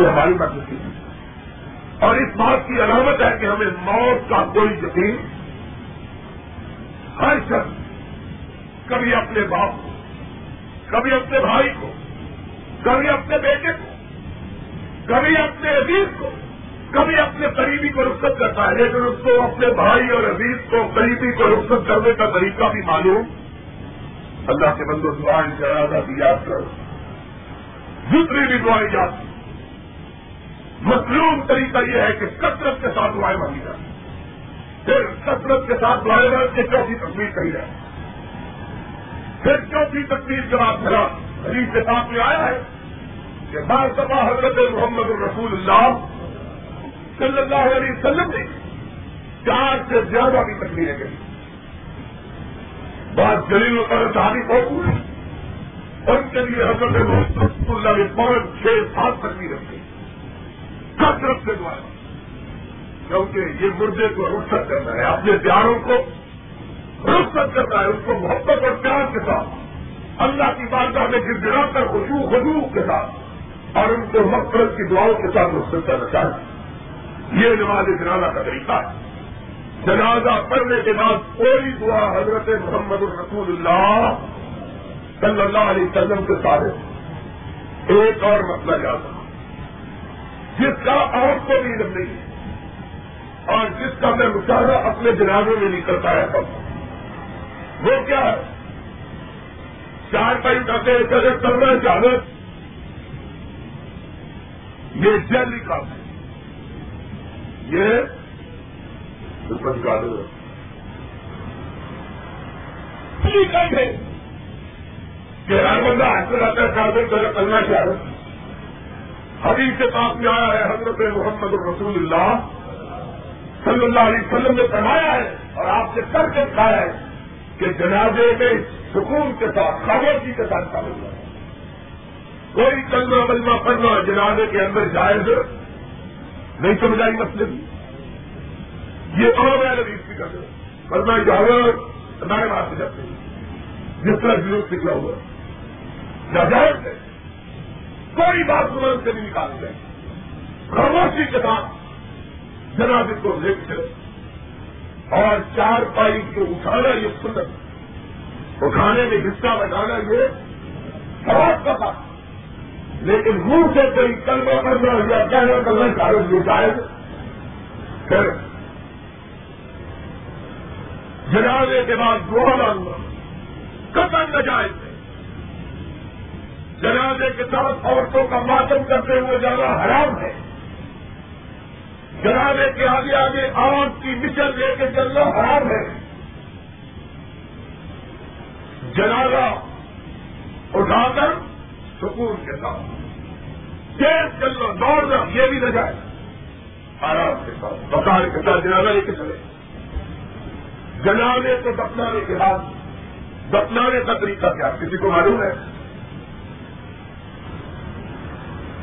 یہ ہماری مدد اور اس بات کی علامت ہے کہ ہمیں موت کا کوئی یقین، ہر شخص کبھی اپنے باپ کو، کبھی اپنے بھائی کو، کبھی اپنے بیٹے کو، کبھی اپنے عزیز کو کبھی اپنے قریبی کو رخصت کرتا ہے، لیکن اس کو اپنے بھائی اور عزیز کو، قریبی کو رخصت کرنے کا طریقہ بھی معلوم۔ اللہ کے بندو دعائیں جنازہ کی یاد کرو۔ دوسری بھی دعائیں یاد مصلوم طریقہ یہ ہے کہ کثرت کے ساتھ دعائیں مانگی جائیں۔ پھر کثرت کے ساتھ دعائیں مانگ کے چوتھی تصویر کہی جائے۔ پھر چوتھی تصویر کے بعد میرا حریف کے ساتھ میں آیا ہے کہ بار دفعہ حضرت محمد الرسول اللہ صلی اللہ علیہ وسلم نے چار سے زیادہ بھی تکلیفیں کری بات جلیل پر شادی پہنچ ان کے لیے حضرت محمد اللہ نے پانچ چھ سات تکلیف رکھی کثرت سے دوارا کیونکہ یہ مردے کو رخصت کرنا ہے، اپنے پیاروں کو رخصت کرنا ہے، اس کو محبت اور پیار کے ساتھ، اللہ کی بات میں گر گرا کر خوشبو خوشبو کے ساتھ، اور ان کو مقصد کی دعاؤں کے ساتھ رخصت کرنا چاہیے یہ نماز جنازہ کا طریقہ ہے۔ جنازہ پڑھنے کے بعد کوئی دعا حضرت محمد الرسول اللہ صلی اللہ علیہ وسلم کے ساتھ ایک اور مسئلہ یاد جس کا آپ کو بھی علم نہیں ہے اور جس کا میں مشاہدہ اپنے جنازے میں نہیں کرتا ہے سب وہ کیا ہے؟ چار پائی اٹھاتے ہیں کرنا چاہے یہ جل کام ہے یہ ہے کہ ہر بندہ حاصل آتا ہے چاہتے کرنا حدیث کے پاس میں آیا ہے، حضرت محمد الرسول اللہ صلی اللہ علیہ وسلم نے فرمایا ہے اور آپ سے کر کے کھایا ہے کہ جنازے میں سکون کے ساتھ، خاموشی کے ساتھ شامل ہوا کوئی چندر بلوا کرنا جنازے کے اندر جائز نہیں سمجھائی مسئلے کی یہ اور میں نبی کی کر کرنا جاگر ہمارے بات سے جاتے جس طرح ضرورت نکلا ہوا ناجائز ہے کوئی بات سمجھ سے نہیں نکال جائے خاموشی کے ساتھ جنازے کو لے اور چار پائی کو اٹھانا یہ سنت۔ اٹھانے میں حصہ بٹانا یہ سواب کا تھا لیکن منہ سے کوئی کلمہ کرنا یا کہنا کرنا کاغذ یہ شاید پھر جنازے کے بعد دعا مانگنا قتل نجائز ہے۔ جنازے کے ساتھ عورتوں کا ماتم کرتے ہوئے جانا حرام ہے۔ جنازے کے آگے آگے آگ کی مشن لے کے چلنا حرام ہے۔ جنازہ اٹھا کر سکون کے ساتھ۔ تیز چلنا، دوڑنا، یہ بھی نہ جائے آرام کے ساتھ بکار کے ساتھ، جنازہ لے کے چلے۔ جنازے کو دفنانے کے بعد دفنانے کا طریقہ کیا؟ کسی کو معلوم ہے؟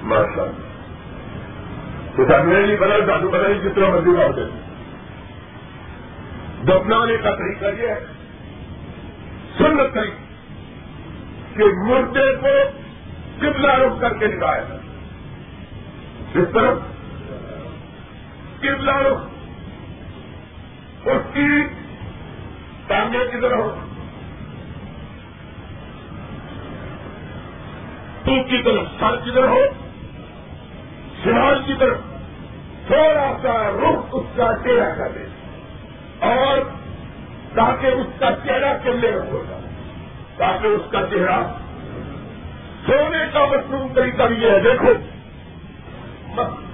ماشاء اللہ۔ تو سب میں نہیں بنا جادو بنا نہیں جس طرح مرضی ہوتے دفنانے کا طریقہ یہ ہے، سنت طریقہ، کہ مردے کو قبلہ رخ کر کے نکایا جائے جس طرح قبلہ رخ۔ اس کی ٹانگے کی طرح ہو تو کی طرف، سر کی طرح ہو شمال کی طرف۔ تھوڑا سا رخ اس کا چہرہ کر دے۔ اور تاکہ اس کا چہرہ چلنے میں ہوگا تاکہ اس کا چہرہ سونے کا مصروف طریقہ یہ ہے، دیکھو۔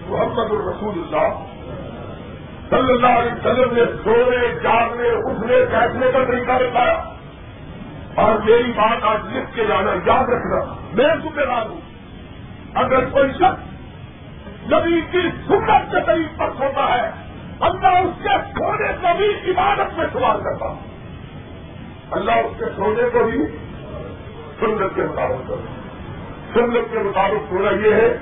محمد الرسول اللہ صلی اللہ علیہ وسلم نے سونے، جاگنے، اٹھنے، بیٹھنے کا طریقہ بتایا۔ اور میری بات آج لکھ کے جانا یاد رکھنا۔ میں ذمہ دار ہوں۔ اگر کوئی شخص نبی کی سنت کے طریق پر ہوتا ہے، اللہ اس کے سونے کو بھی عبادت میں سوال کرتا ہوں اللہ اس کے سونے کو بھی سنت کے مطابق کرے سنت کے مطابق سونا یہ ہے،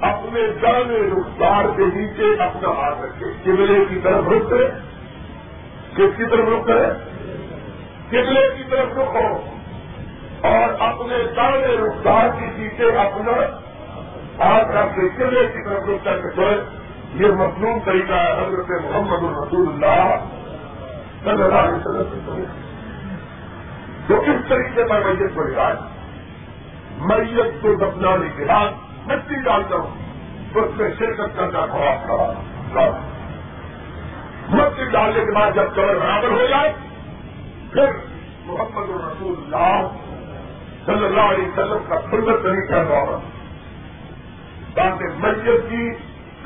اپنے جانے رخسار کے نیچے اپنا ہاتھ رکھے۔ قبلے کی طرف رک کرے۔ کس کی طرف رک کرے؟ قبلے کی طرف رک ہو اور اپنے جانے رخسار کے نیچے اپنا ہاتھ رکھ کے قبلے کی طرف رک کر کے سوئے۔ یہ مصنوع طریقہ ہے۔ حضرت محمد الرسول اللہ صلی اللہ علیہ وسلم جو کس طریقے پر میت کو لگائے میت کو دفنانے کے بعد مٹی ڈالتا ہوں اس میں شرکت کرنا خواب تھا مٹی ڈالنے کے بعد جب کور برابر ہو جائے، پھر محمد الرسول اللہ صلی اللہ علیہ وسلم کا سندر طریقہ دورہ تاکہ میت کی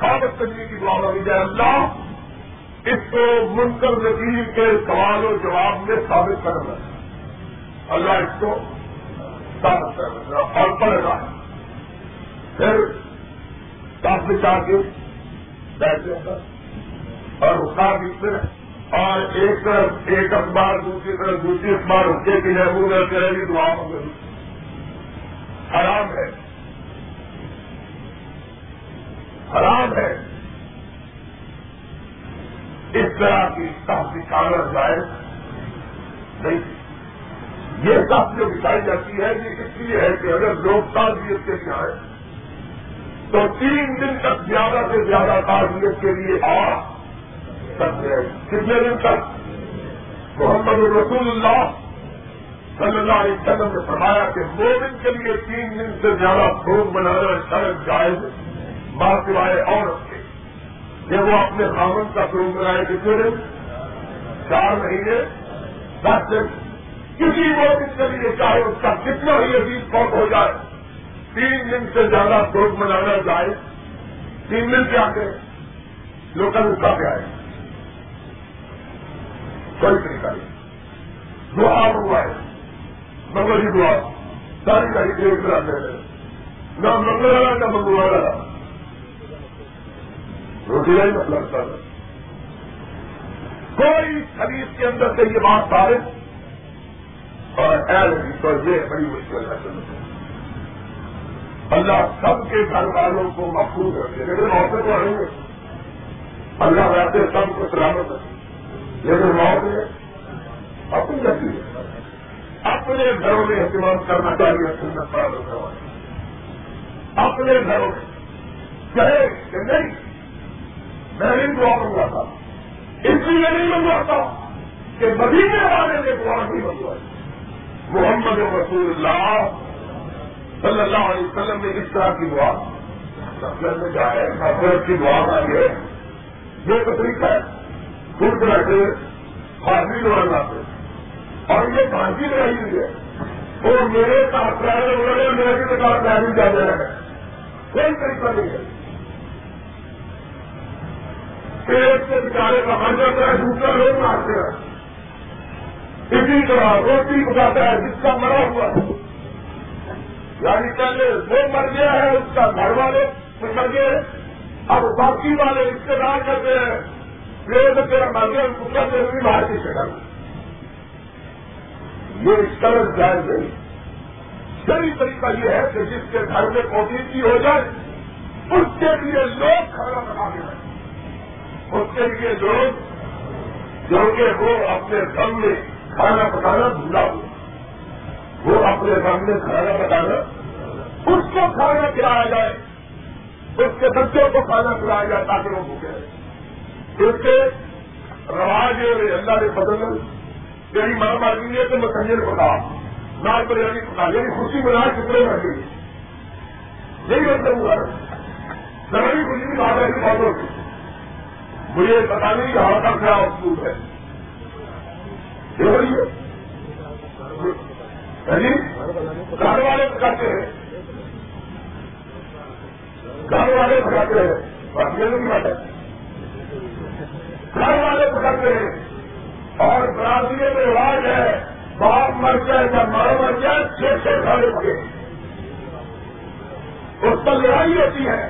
ثابت کرنے کی دعا لگی جائے اللہ، اس کو منکر نظیر کے سوال و جواب میں ثابت کرنا۔ اللہ اس کو ثابت کرنا اور پڑے گا۔ پھر کافی چاہ کے بیٹھے گا۔ اور اس کا بھی اور ایک طرف ایک اخبار، دوسری طرف دوسری اخبار رکے کہ محبوب ہے تیرے بھی دعا مگر حرام ہے۔ حرام ہے۔ اس طرح کی کافی کاغذ جائے نہیں۔ یہ سب جو بچائی جاتی ہے یہ اس لیے ہے کہ اگر لوگ تعزیت کے لیے آئے، تو تین دن تک زیادہ سے زیادہ تعزیت کے لیے آ سکتے ہیں۔ کتنے دن تک؟ محمد الرسول اللہ صلی اللہ علیہ وسلم نے فرمایا کہ دو دن کے لیے تین دن سے زیادہ بھوک بنانا شرط جائز بات سوائے عورت کے۔ جب وہ اپنے خامن کا فروغ بنائے کتنے دن؟ چار مہینے، دس دن۔ کسی وہ دن کے لیے چاہے، اس کا کتنا ہی عزیز فوت ہو جائے، تین دن سے زیادہ فروغ منانا جائے تین دن کیا کریں لوکل اس کا کیا ہے۔ کوئی طریقہ نہیں دعا ہوا ہے مگر ہی دعا ساری گاڑی دیکھ رہا ہے۔ نہ منگل والا نہ منگل والا روٹی نہیں مطلب۔ کوئی شریف کے اندر سے یہ بات ثابت اور ایل تو یہ بڑی مشکل ہے۔ اللہ سب کے گھر والوں کو محفوظ رکھے۔ لیکن موقع تو رہیں گے اللہ ویسے سب کو سلامت رکھے۔ لیکن موقع اپنی رکھی اپنے گھروں میں اہتمام کرنا چاہیے۔ سنت پر اپنے گھروں میں۔ چاہے کہ نہیں، میں نہیں دعا منگوا تھا اس لیے نہیں منگواتا کہ مدینے والے نے دعا نہیں منگوائی محمد رسول اللہ صلی اللہ علیہ وسلم نے اس طرح کی دعا سفر میں جائے سفر کی دعا آئی ہے یہ تکلیف ہے، خود بیٹھے حاضری دعا لاتے اور یہ بانسی رہی ہوئی ہے اور میرے ساتھ رہے میرے بھی ساتھ رہی جانے کوئی طریقہ نہیں ہے۔ ایک سے بچارے کا بن جاتا ہے، دوسرا لوگ مارتے ہیں۔ طرح روٹی پکاتا ہے، جس کا مرا ہوا۔ ہے یعنی پہلے وہ مر گیا ہے، اس کا گھر والے مر گئے۔ اب باقی والے رشتے دار کرتے ہیں پھر تیرا مر گیا کتا سے بھی باہر کی شکل یہ اس طرح جائز نہیں۔ صحیح طریقہ یہ ہے کہ جس کے گھر میں پوزیٹی ہو جائے، اس کے لیے لوگ کھانا بنا کے رہے اس کے لیے لوگ جو کہ وہ اپنے گھر میں کھانا پکانا بھولا ہو وہ اپنے گھر میں کھانا پکانا، اس کو کھانا کھلایا جائے۔ اس کے بچوں کو کھانا کھلایا جائے تاکہ وہ بھوکے رہے۔ اس کے رواج اللہ نے بدل تیری ماں مارکی ہے تو میں کنجر پکا نال بریانی پکا یعنی خوشی میں نال کتنے مر گئی۔ یہی مطلب ہوا سرحدی خوشی بات ایسی بات مجھے پتا نہیں کہ ہمارا کیا اصول ہے۔ گھر والے پکاتے ہیں گھر والے پکاتے ہیں بس یہ نہیں بات ہے گھر والے پکاتے ہیں اور برازیل میں رواج ہے باپ مر جائے یا ماں مر جائے چھ چھ کھانے پکے اس پر لڑائی ہوتی ہے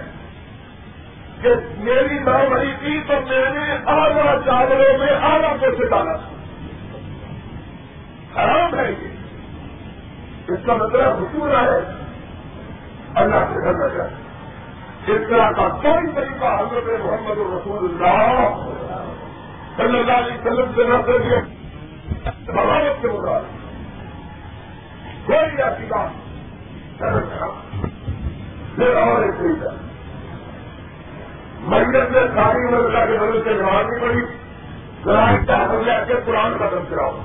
کہ میری ماں مری تھی تو میں نے آدھا چاولوں میں آدھا پیسے ڈالا تھا۔ حرام ہے یہ۔ اس کا مطلب حصول ہے۔ اللہ سے کرنا چاہیے اس طرح کا کوئی طریقہ حضرت محمد رسول اللہ صلی اللہ علیہ وسلم سے نہ کر دیا۔ بغاوت کے مطابق۔ کوئی ایسی بات پھر اور ایک طریقہ مرکز میں ساری مدد کے بدل سے نمازی پڑی قرآن کا حضر کے قرآن ختم کراؤ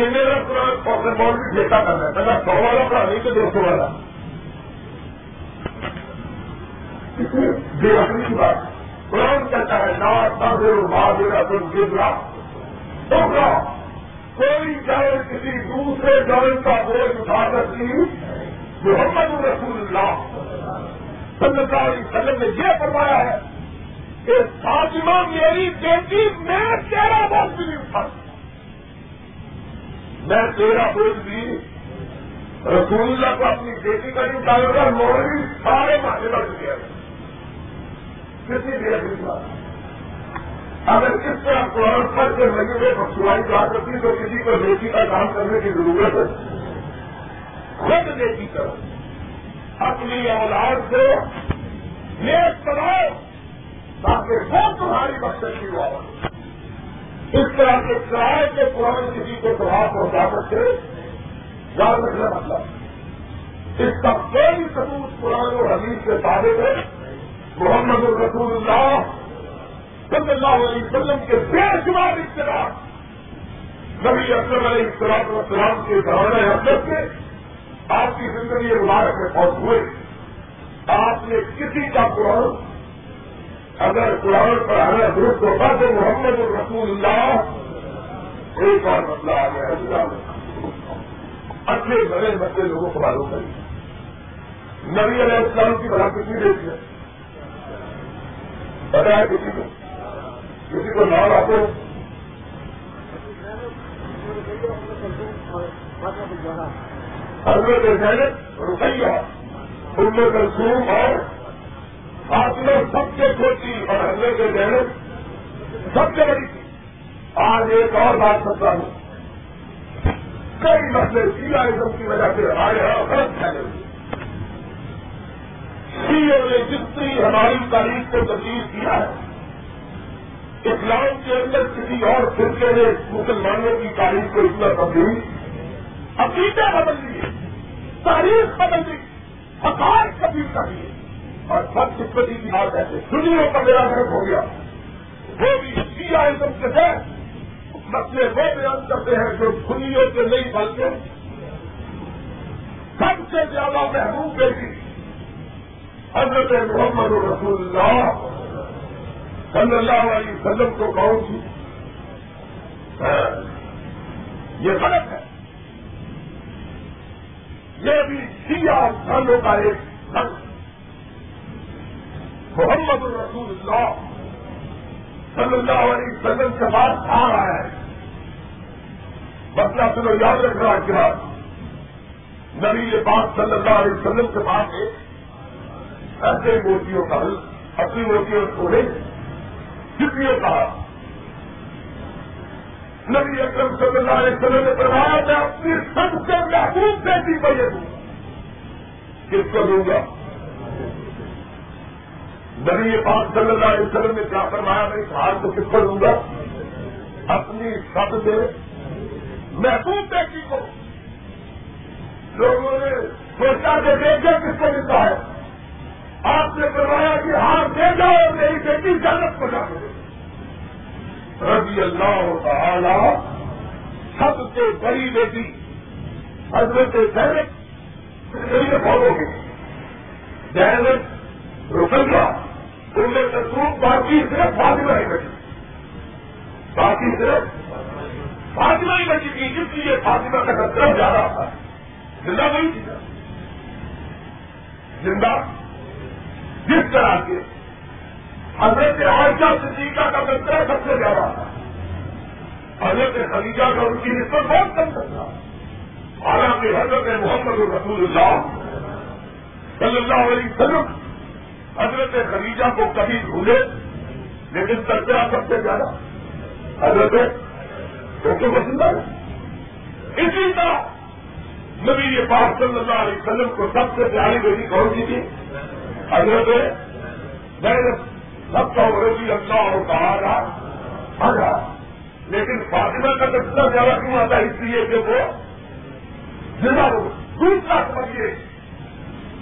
کتنے کا قرآن پوکر بال بھی ٹھیکا کرنا ہے پہلے سو والا پڑھا نہیں تو دو سو والا۔ بے اپنی کی بات قرآن کہتا ہے نا تاجر بہادر تم گرا تو کوئی جائے کسی دوسرے جان کا بوجھ اٹھا سکتی محمد رسول اللہ صلی اللہ علیہ وسلم نے یہ فرمایا ہے کہ فاطمہ میری بیٹی میں تیرا بوجھ بھی نہیں اٹھا میں تیرا بوجھ بھی رسول اللہ کو اپنی بیٹی کا نہیں اٹھایا گا مولوی سارے ماہر بڑھ گیا کسی بھی اگلی اگر اس طرح قرآن پڑھ کے مجھے سوائی جا سکتی تو کسی کو بیٹی کا کام کرنے کی ضرورت ہے۔ خود بیٹی کرو۔ اپنی اولاد کو نیک بناؤ تاکہ وہ تمہاری مقصد کی ہوا اس طرح کے کرائے کے قرآن کسی کو پربھاؤ پہنچا سکتے یاد رکھنا مطلب اس کا کوئی ثبوت قرآن اور حدیث کے ثابت ہے۔ محمد الرسول اللہ صلی اللہ علیہ وسلم کے بے شمار اختلاف نبی اکرم علیہ السلام السلام کے دوران حضرت سے آپ کی زندگی مبارک میں پہنچ ہوئے۔ آپ نے کسی کا قرآن اگر قرآن پر آنا درست ہوتا تو محمد الرسول اللہ ایک اور مسئلہ آ گیا اللہ اچھے بڑے بچے لوگوں کو معلوم کریے نبی علیہ السلام کی بڑا کسی دیکھی ہے؟ بتایا کسی کو؟ کسی کو نام آپ حضرت زینب ان میں کلسوم اور فاطمہ سب سے چھوٹی اور حضرت زینب سب سے بڑی تھی۔ آج ایک اور بات کرتا ہوں۔ کئی مسئلے سیلا ازم کی وجہ سے ہمارے یہاں غلط پھیلے ہوئے سیوں نے جتنی ہماری تاریخ کو تبدیل کیا ہے، اسلام کے اندر کسی اور فرقے نے مسلمانوں کی تاریخ کو اتنا تبدیل، عقیدہ بدل دیے، تاریخ بدل دی، حقائق کبھی کر دیے۔ اور سب قسمتی کی بات ایسے دنیا کا میرا گھر ہو گیا۔ وہ بھی سیا ازم کے ہے مسئلے وہ بیان کرتے ہیں جو دنیا کے نہیں بلکہ سب سے زیادہ محبوب بیٹی حضرت محمد رسول اللہ صلی اللہ علیہ وسلم کو کون سی ہاں، یہ غلط ہے۔ یہ بھی سیاہ سالوں کا ایک سنگ محمد الرسول اللہ صلی اللہ علیہ وسلم کے بعد آ رہا ہے۔ مسئلہ سنو یاد رکھنا کے بعد نبی یہ بات صلی اللہ علیہ وسلم کے بعد ایک ایسے موتیوں کا حل، اپنی موتیوں کو نہیں، کتنی کہا۔ نبی اکرم صلی اللہ علیہ وسلم نے فرمایا، میں اپنی سب سے محبوب بیٹی کو یہ دوں کس کو دوں گا؟ نبی پاک صلی اللہ علیہ وسلم نے کیا فرمایا؟ میں اس حال کو کس کو دوں گا؟ اپنی سب سے محبوب بیٹی کو۔ لوگوں نے سوچا کہ دیکھے کس کو ملتا ہے؟ آپ نے فرمایا کہ ہاتھ دے جاؤ، میری بیٹی جانت کو جا رضی اللہ تعالی سب سے بڑی بیٹی حضرت سینک فالو کی جینت رکنگا ان میں تصویر باقی صرف فاطمہ ہی بچی باقی صرف فاطمہ ہی بچی تھی اس لیے فاطمہ کا خطرہ زیادہ تھا. زندہ نہیں تھی زندہ. جس طرح کے حضرت عائشہ صدیقہ کا خطرہ سب سے زیادہ تھا. حضرت خدیجہ کا ان کی نسبت بہت کم تھا. حالانکہ حضرت محمد الرسول اللہ صلی اللہ علیہ وسلم حضرت خدیجہ کو کبھی بھولے لیکن تذکرہ سب سے زیادہ حضرت تو پسند اسی طرح نبی یہ پاک صلی اللہ علیہ وسلم کو سب سے پیاری بیٹی کون سی تھی؟ حضرت میں نے سب کا رضی اللہ اور کہا رہا لیکن فاطمہ کا اتنا زیادہ کیوں آتا اس لیے کہ وہ جنا دوسرا سمجھیے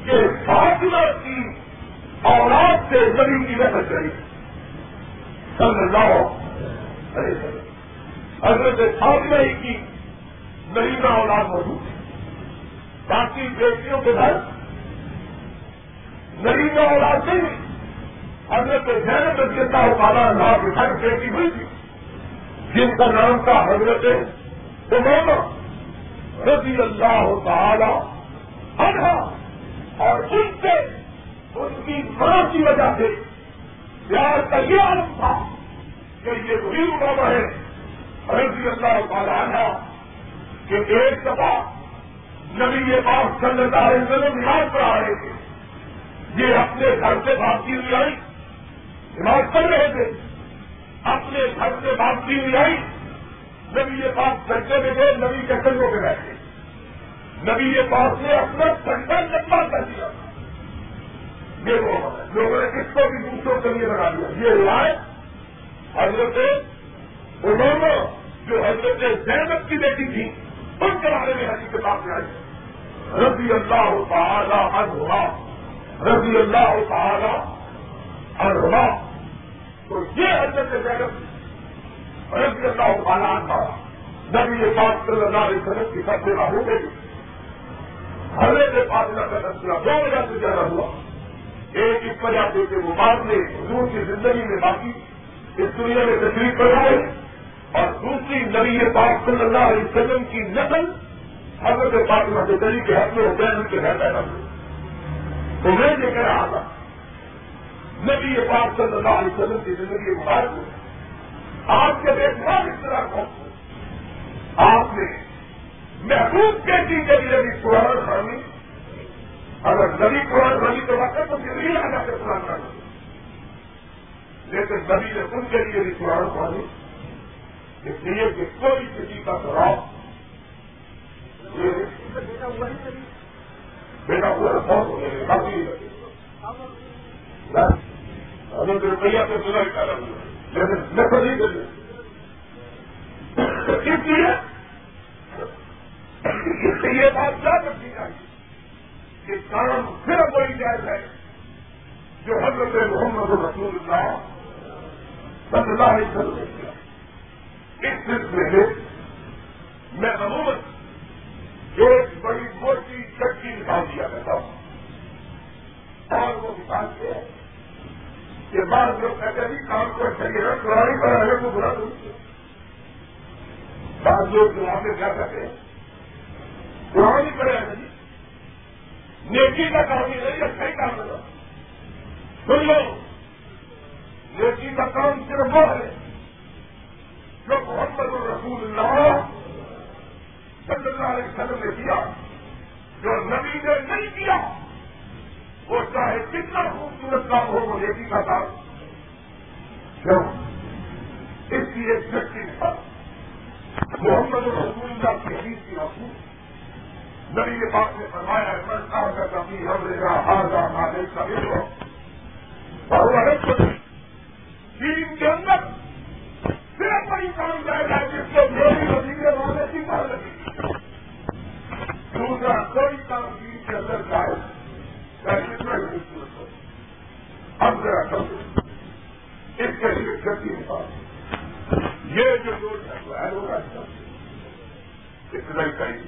کہ فاطمہ کی اولاد سے نبی کی نقل کری صلی اللہ علیہ وسلم۔ حضرت فاطمہ ہی کی نئی کا اولاد موجود ہے۔ باقی بیٹیوں کے گھر نئی کا اولاد نہیں حضرت زینب رضی اللہ تعالیٰ اللہ کی گھر بیٹی ہوئی تھی، جن کا نام تھا حضرت عمر رضی اللہ تعالی عنہ۔ اور ان سے ان کی ماں کی وجہ سے پیار کا یہ عالم تھا کہ یہ وہی امام ہے، رضی اللہ تعالی عنہ، کہ ایک دفعہ نبی یہ بات صلی اللہ علیہ وسلم نماز پڑھا رہے تھے۔ یہ اپنے گھر سے بھاگتی ہوئی آئی نماز پڑھ رہے تھے۔ اپنے گھر سے بھاگتی ہوئی آئی نبی یہ بات چرچے میں گئے، نبی کے کنگوں پہ بیٹھے۔ نبی یہ بات نے اپنا ٹھنڈا لمبا کر دیا۔ یہ وہ لوگوں نے کس کو بھی دوسروں کے لیے لگا دیا۔ یہ روایت حضرت انہوں جو حضرت زینب کی بیٹی تھی ان کے بارے میں حجی کے میں آئی۔ رضی اللہ تعالی عنہ رضی اللہ تعالی عنہ تو یہ حضرت زینب رضی اللہ تعالی عنہ نبی یہ صلی اللہ علیہ وسلم کی سب سے ہو گئی حضرت فاطمہ کا دو وجہ سے زیادہ ہوا۔ ایک اس وجہ سے کہ وہ بعد حضور کی زندگی میں باقی اس دنیا میں تشریف کر رہے اور دوسری نبی پاک صلی اللہ علیہ وسلم کی نقل حضرت فاطمہ دلی کے حق میں حسین کے گھر پیدا ہوئی۔ تو میں یہ کہہ رہا تھا، نبی پاک صلی اللہ علیہ وسلم کی زندگی مبارک میں آپ کے دیکھبھال اس طرح کو آپ نے محبوب کے چیز کے لیے قرآن خانی اگر نبی قرآن خانی تو وقت تو پھر دلی آ کے قرآن خانی لیکن نبی نے ان کے لیے بھی قرآن خانی اس لیے کہ کوئی کسی کا دراؤ بیٹا پورا بہت کافی ہمیں روپیہ سے سنا کر لیکن نقل نہیں کر اس لیے اس سے یہ بات کیا کرنی چاہیے۔ کہ کام صرف وہی جائز ہے جو حضرت محمد رسول اللہ صلی اللہ علیہ وسلم کیا۔ اس سلسلے میں میں عموماً ایک بڑی موٹی چکی نکال دیا کرتا ہوں۔ اور وہ مثال یہ ہے کہ بعض لوگ کہتے ہیں کام کو چلیے گا پرانی بنانے کو برا دوں بعض لوگ جواب میں کیا کہتے ہیں پرانی کرے جی نیکی کا کام ہی نہیں اچھا ہی کام کرا سن لو، نیکی کا کام صرف وہ ہے جو محمد الرسول اللہ صلی اللہ علیہ وسلم نے کیا، جو نبی نے نہیں کیا، وہ چاہے کتنا خوبصورت کام ہو، وہ نیکی کا کام۔ کیوں؟ اس کی ایک شکتی تھا محمد الرسول اللہ کی حدیث کی رسول نبی کے پاس نے فرمایا ہے میں کہا کا کبھی ہم لے گا ہار گا مارے کبھی ہو اور چین کے اندر صرف بڑی کام جائے گا جس کو میری وزیر والے کی مار لگی دوسرا، کوئی کام دین کے اندر جائے چاہے کتنا خوبصورت ہو اب ذرا کم اس کے لیے گتی پاس یہ جو لوگ ہے، وہ ہے ہوگا اتنا ہی کہیں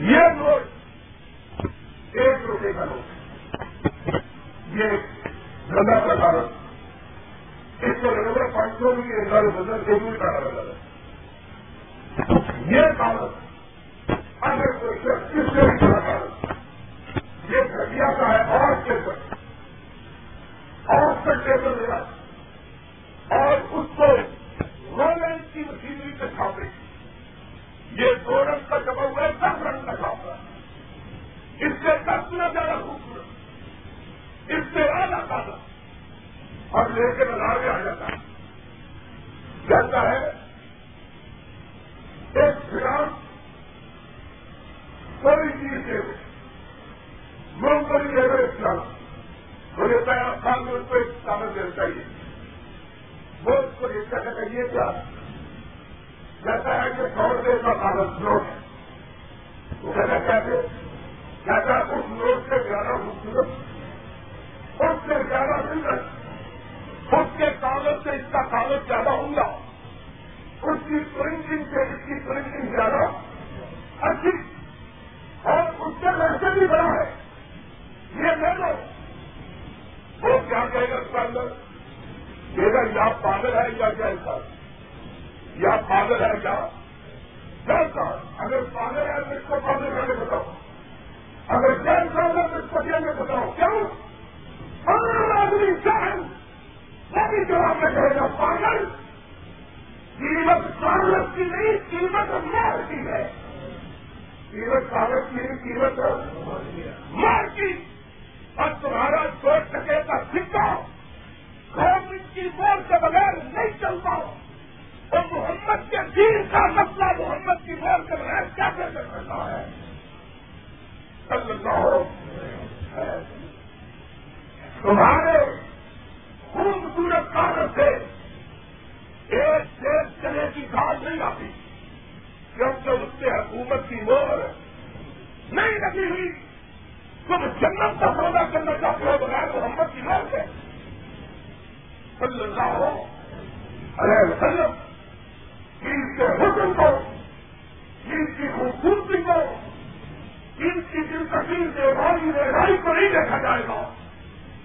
یہ نوٹ ایک روپے کا نوٹ۔ یہ گندا کا کاغذ اس کو لگا پانچ سو روپئے ہزار بدل کے بھی کا لگا یہ کاغذ اگر کوئی شخص کس سے بھی کاغذ یہ گھٹیا کا ہے اور ٹیبل اور پر ٹیبل لگا اور اس کو رولینس کی یہ دو رنگ کا جمع ہوا ہے دس رنگ لگا ہوا ہے۔ اس سے دس نہ زیادہ خوبصورت، اس سے زیادہ تازہ۔ اور لے کے بازار میں آ جاتا ہے۔ کہتا ہے ایک فرام کوئی چیز دے رہے مونگ کوئی دے ہوئے اسلام مجھے تیار خان میں اس کو ایک کاغذ دینا چاہیے وہ اس کو یہ کہنا چاہیے کیا کہتا ہے کہ سو روپئے کا کاغذ نوٹ ہے۔ وہ کہتا کیسے کہتا ہے اس نوٹ سے زیادہ خوبصورت؟ اس سے زیادہ سندر اس کے کاغذ سے اس کا کاغذ زیادہ ہوں گا اس کی پرنٹنگ سے اس کی پرنٹنگ زیادہ اچھی۔ اور اس سے ویسے بھی بڑا ہے۔ یہ لے لو۔ وہ کیا کہے گا اس کا اندر؟ کہ گا یا پاگل ہے یا کیا یا پاگل ہے کیا؟ جیسا اگر پاگل ہے تو اس کو پاگل کر کے بتاؤ۔ اگر جیل ہے تو اس کو جیل میں بتاؤ۔ کیوں؟ آدمی چاہیں وہ بھی جواب میں کہے گا پاگل قیمت کاغذ کی نہیں، قیمت مار کی ہے۔ قیمت کاغذ کی نہیں، قیمت مار کی۔ اور تمہارا چوٹ سکے کا سکہ گورنمنٹ کی ووٹ کے بغیر نہیں چلتا تو محمد کے دین کا مسئلہ، محمد کی ووٹ کے بغیر کیا کر سکتا ہے؟ تمہارے خوبصورت کاغذ سے ایک دیش چلے کی گاڑ نہیں آتی، کیونکہ اس سے حکومت کی مور نہیں لگی ہوئی۔ تم جنت کا سودا کرنا چاہتے ہو بغیر محمد کی موت ہے صلی اللہ ہو۔ ارے وسلم۔ ان کے حکم کو ان کی خوبصورتی کو ان کی دلکشی سے رہائی کو نہیں دیکھا جائے گا۔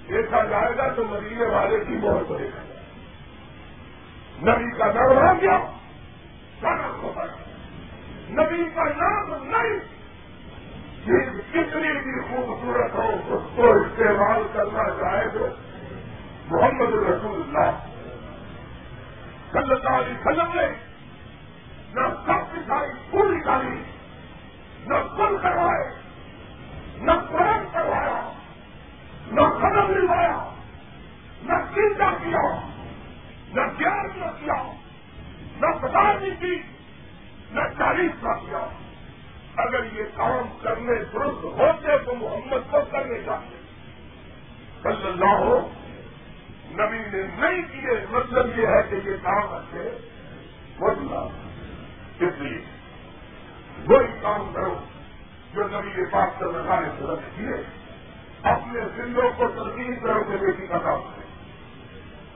دیکھا جائے گا تو مدینے والے کی مور کو دیکھا جائے گا۔ نبی کا نام ہو گیا نبی کا نام نہیں۔ کتنی بھی خوبصورت ہو، اس کو استعمال کرنا چاہے تو محمد رسول اللہ صلی اللہ علیہ وسلم نے نہ سب کی پوری ڈالی نہ کل کروائے نہ قرآن کروایا۔ نہ قدم لوایا نہ چنتا کیا۔ نہ گیان نہ کیا۔ نہ پتا کی۔ نہ چالیس نہ کیا۔ اگر یہ کام کرنے درست ہوتے تو محمد کو کرنے چاہیے۔ صلی اللہ ہو نبی نے نہیں کیے۔ مطلب یہ ہے کہ یہ کام اچھے۔ بولنا اس لیے وہی کام کرو جو نبی کے پاس سے لگانے سے رکھ کیے اپنے زندوں کو ترقی کرو کہ بیٹی کا کام کرے۔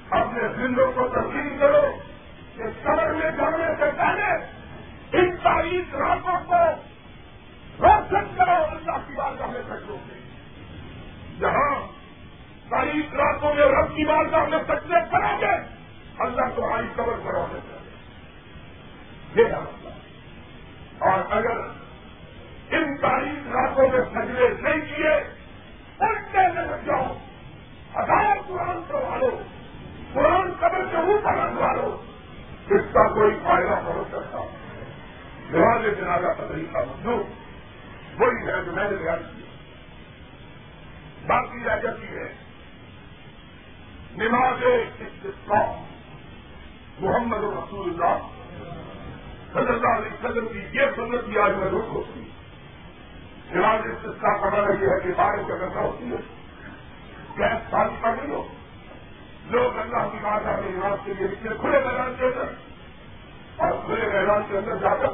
اپنے زندوں کو ترقی کرو کہ سمر میں جانے سے پہلے ان تاریخ راتوں کو روشن کرو، اللہ کی بارگاہ میں سجدوں سے جہاں تاریخ راتوں میں رب کی بارگاہ میں سجدے کرو گے، اللہ تمہاری قبر کرو گے یہ اور اگر ان تاریخ راتوں میں سجدے نہیں کیے، الٹے میں لگ جاؤ ہزار قرآن کروا لو قرآن قبر کے اوپر رکھوا لو اس کا کوئی فائدہ ہو سکتا۔ جواب جنازہ کا طریقہ وہی ہے جو میں نے بیان کیا۔ باقی رہ جاتی ہے۔ نماز محمد رسول اللہ۔ صلی اللہ علیہ وسلم کی یہ سنت بھی آج میں رخ ہوتی ہے۔ نماز استفا کا مطلب یہ ہے کہ بارش کا کرنا ہوتی ہے، گیس پانی کا نہیں ہو۔ لوگ اللہ کی بات آنے نماز کے لیے نکلے، کھلے میدان کے اندر۔ اور کھلے میدان کے اندر جا کر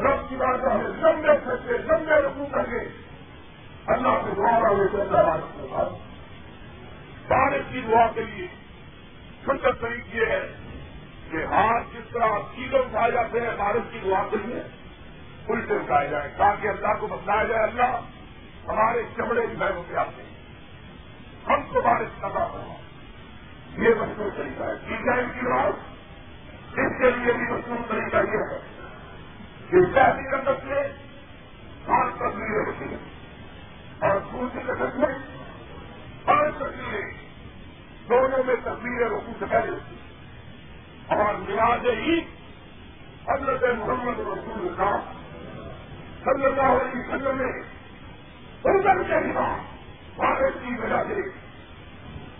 رب کی بات ہمیں لمبے سکتے لمبے رکو کر کے اللہ سے دعا ہوئے تو اللہ بارش کے بعد بارش کی دعا کے لیے سنت طریق یہ ہے کہ ہاتھ جس طرح چیزیں اٹھائے جاتے ہیں، بارش کی دعا کے لیے الٹے اٹھائے جائیں، تاکہ اللہ کو بتلایا جائے، اللہ ہمارے چمڑے کی بہنوں کے آتے ہم کو بارش کرنا یہ مشہور طریقہ ہے۔ ٹھیک ہے ان کی بات، اس کے لیے بھی مشہور طریقہ یہ ہے شہری قدت میں پانچ تصویریں ہوتی ہیں۔ اور دوسری قدت میں پانچ تصویریں دونوں میں تصویریں رکو سے پہلے ہوتی ہیں اور نواز عید حضرت محمد رسول اللہ صلی اللہ علیہ وسلم نے اردن کے سوا بھارت کی وجہ سے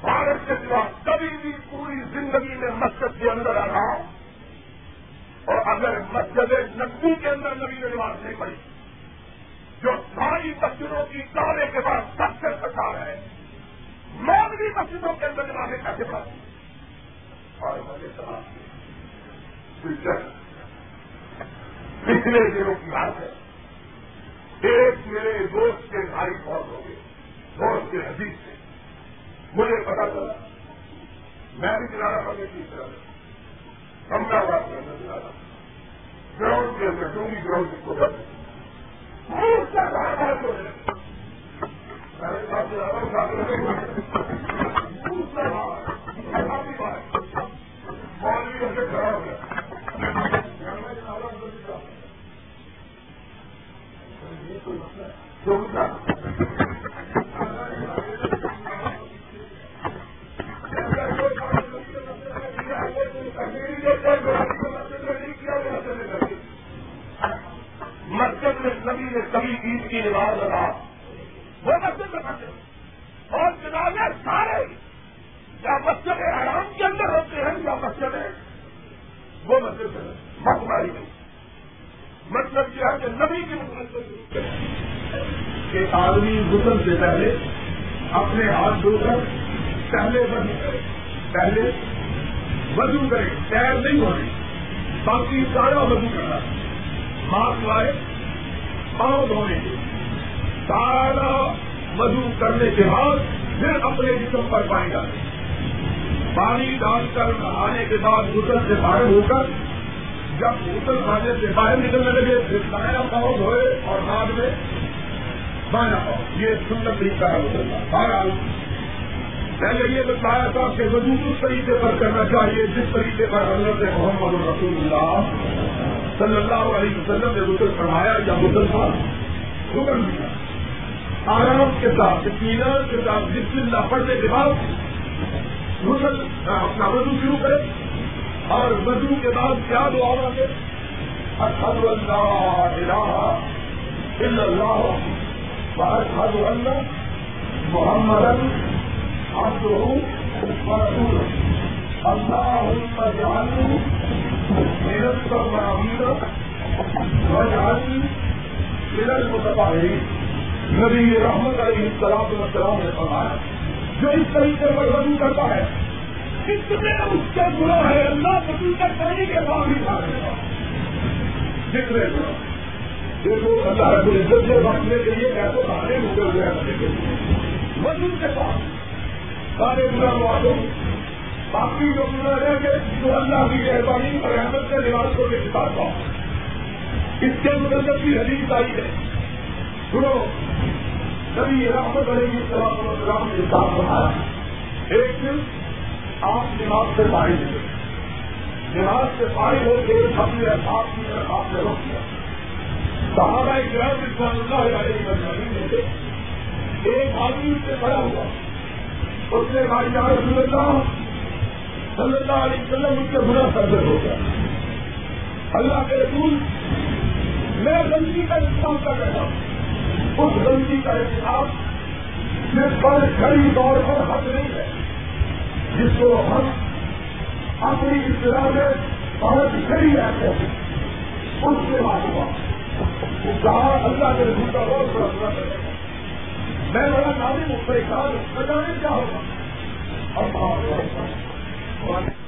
بھارت کے سوا کبھی بھی پوری زندگی میں مسجد کے اندر آ رہا اور اگر مسجد نقبی کے اندر نبی نے نماز نہیں پڑی جو ساری مسجدوں کی دعوے کے بعد سب سے سکار ہے مسجدوں کے اندر جمانے کا سفر اور مجھے سماج پچھلے دنوں کی بات ہے؟ ایک میرے دوست کے بھائی بہت ہو گئے، دوست کے حدیث سے۔ مجھے پتا چلا، میں بھی کنارا کرنے کی طرح کمرہ بات کے اندر چلا رہا گراؤنڈ کے اندر ڈونگی گراؤنڈ جس کو کرتے مسجد میں نبی نے کبھی عید کی نماز لگا وہ مسجد میں اور جنازے سارے یا مسجد حرام کے اندر ہوتے ہیں یا مسجد ہے وہ مسجد ہے۔ مکماری نہیں مطلب یہ ہے کہ نبی کی مسجد کہ آدمی غسل سے پہلے اپنے ہاتھ دھو کر پہلے وضو کرے۔ پہلے وضو کرے، تیر نہیں ہونے، باقی سارا وضو کرنا۔ ہاتھ لائے، پاؤں دھونے کے۔ سارا وضو کرنے کے بعد پھر اپنے جسم پر پانی ڈالے پانی ڈال کر نہانے کے بعد غسل سے باہر ہو کر جب غسل کھانے سے باہر نکلنے لگے، پھر دائنا پاؤں دھوئے اور بعد میں بائنا پاؤں یہ سندر طریقہ ہے غسل کا بہرحال، پہلے یہ بتایا تھا کہ وضو اس طریقے پر کرنا چاہیے جس طریقے پر حضرت محمد رسول اللہ صلی اللہ علیہ وسلم نے غسل فرمایا یا غسل تھا حکم دیا۔ آرام کے ساتھ اطمینان کے ساتھ بسم اللہ پڑھنے کے بعد غسل ہاں، اپنا وضو شروع کرے اور وضو کے بعد کیا دعا مانگے اشہد اللہ الہ الا اللہ۔ واشہد ان محمد عبده ورسوله. اللهم اجعلني من التوابين واجعلني من المتطهرين. نبی رحمت علیہ السلام والسلام نے فرمایا، جو اس طریقے پر وضو کرتا ہے جتنے اس کے گناہ ہے اللہ وضو کا کرنے کے بعد ہی جتنے گناہ دیکھو اللہ رب العزت سے بچنے کے لیے کیسے کھانے مجھے ہوئے رکھنے کے لیے وضو کے بعد سارے گناہ معلوم باقی جو گناہ رہ گئے جو اللہ کی مہربانی اور احمد کے لباس کو بھی سکھاتا ہوں اس کے مدد کی حدیث آئی ہے سنو کبھی رحمت علیہ السلام کے ساتھ بنایا ایک دن آپ نماز سے پاری ہوئے نماز سے پاری ہو کے اپنے آپ کی طرف آپ نے روک دیا صحابہ گرام رضوان اللہ علیہ وسلم میں سے ایک آدمی سے کھڑا ہوا۔ اس نے بھائی یار رسول اللہ، صلی اللہ علیہ وسلم اس کے برا سرد ہو گیا۔ اللہ کے رسول، میں غلطی کا استعمال کر رہا ہوں۔ اس غلطی کا احتساب جس پر کھڑی دور پر حق نہیں ہے۔ جس کو ہم اپنی اصطلاح میں بہت کھڑی رہتے ہیں اس سے بات ہوا۔ کہا اللہ کے رسول کا بہت بڑا برا کرے۔ میں بڑا نام پریشان بجانے کیا ہوگا؟ اور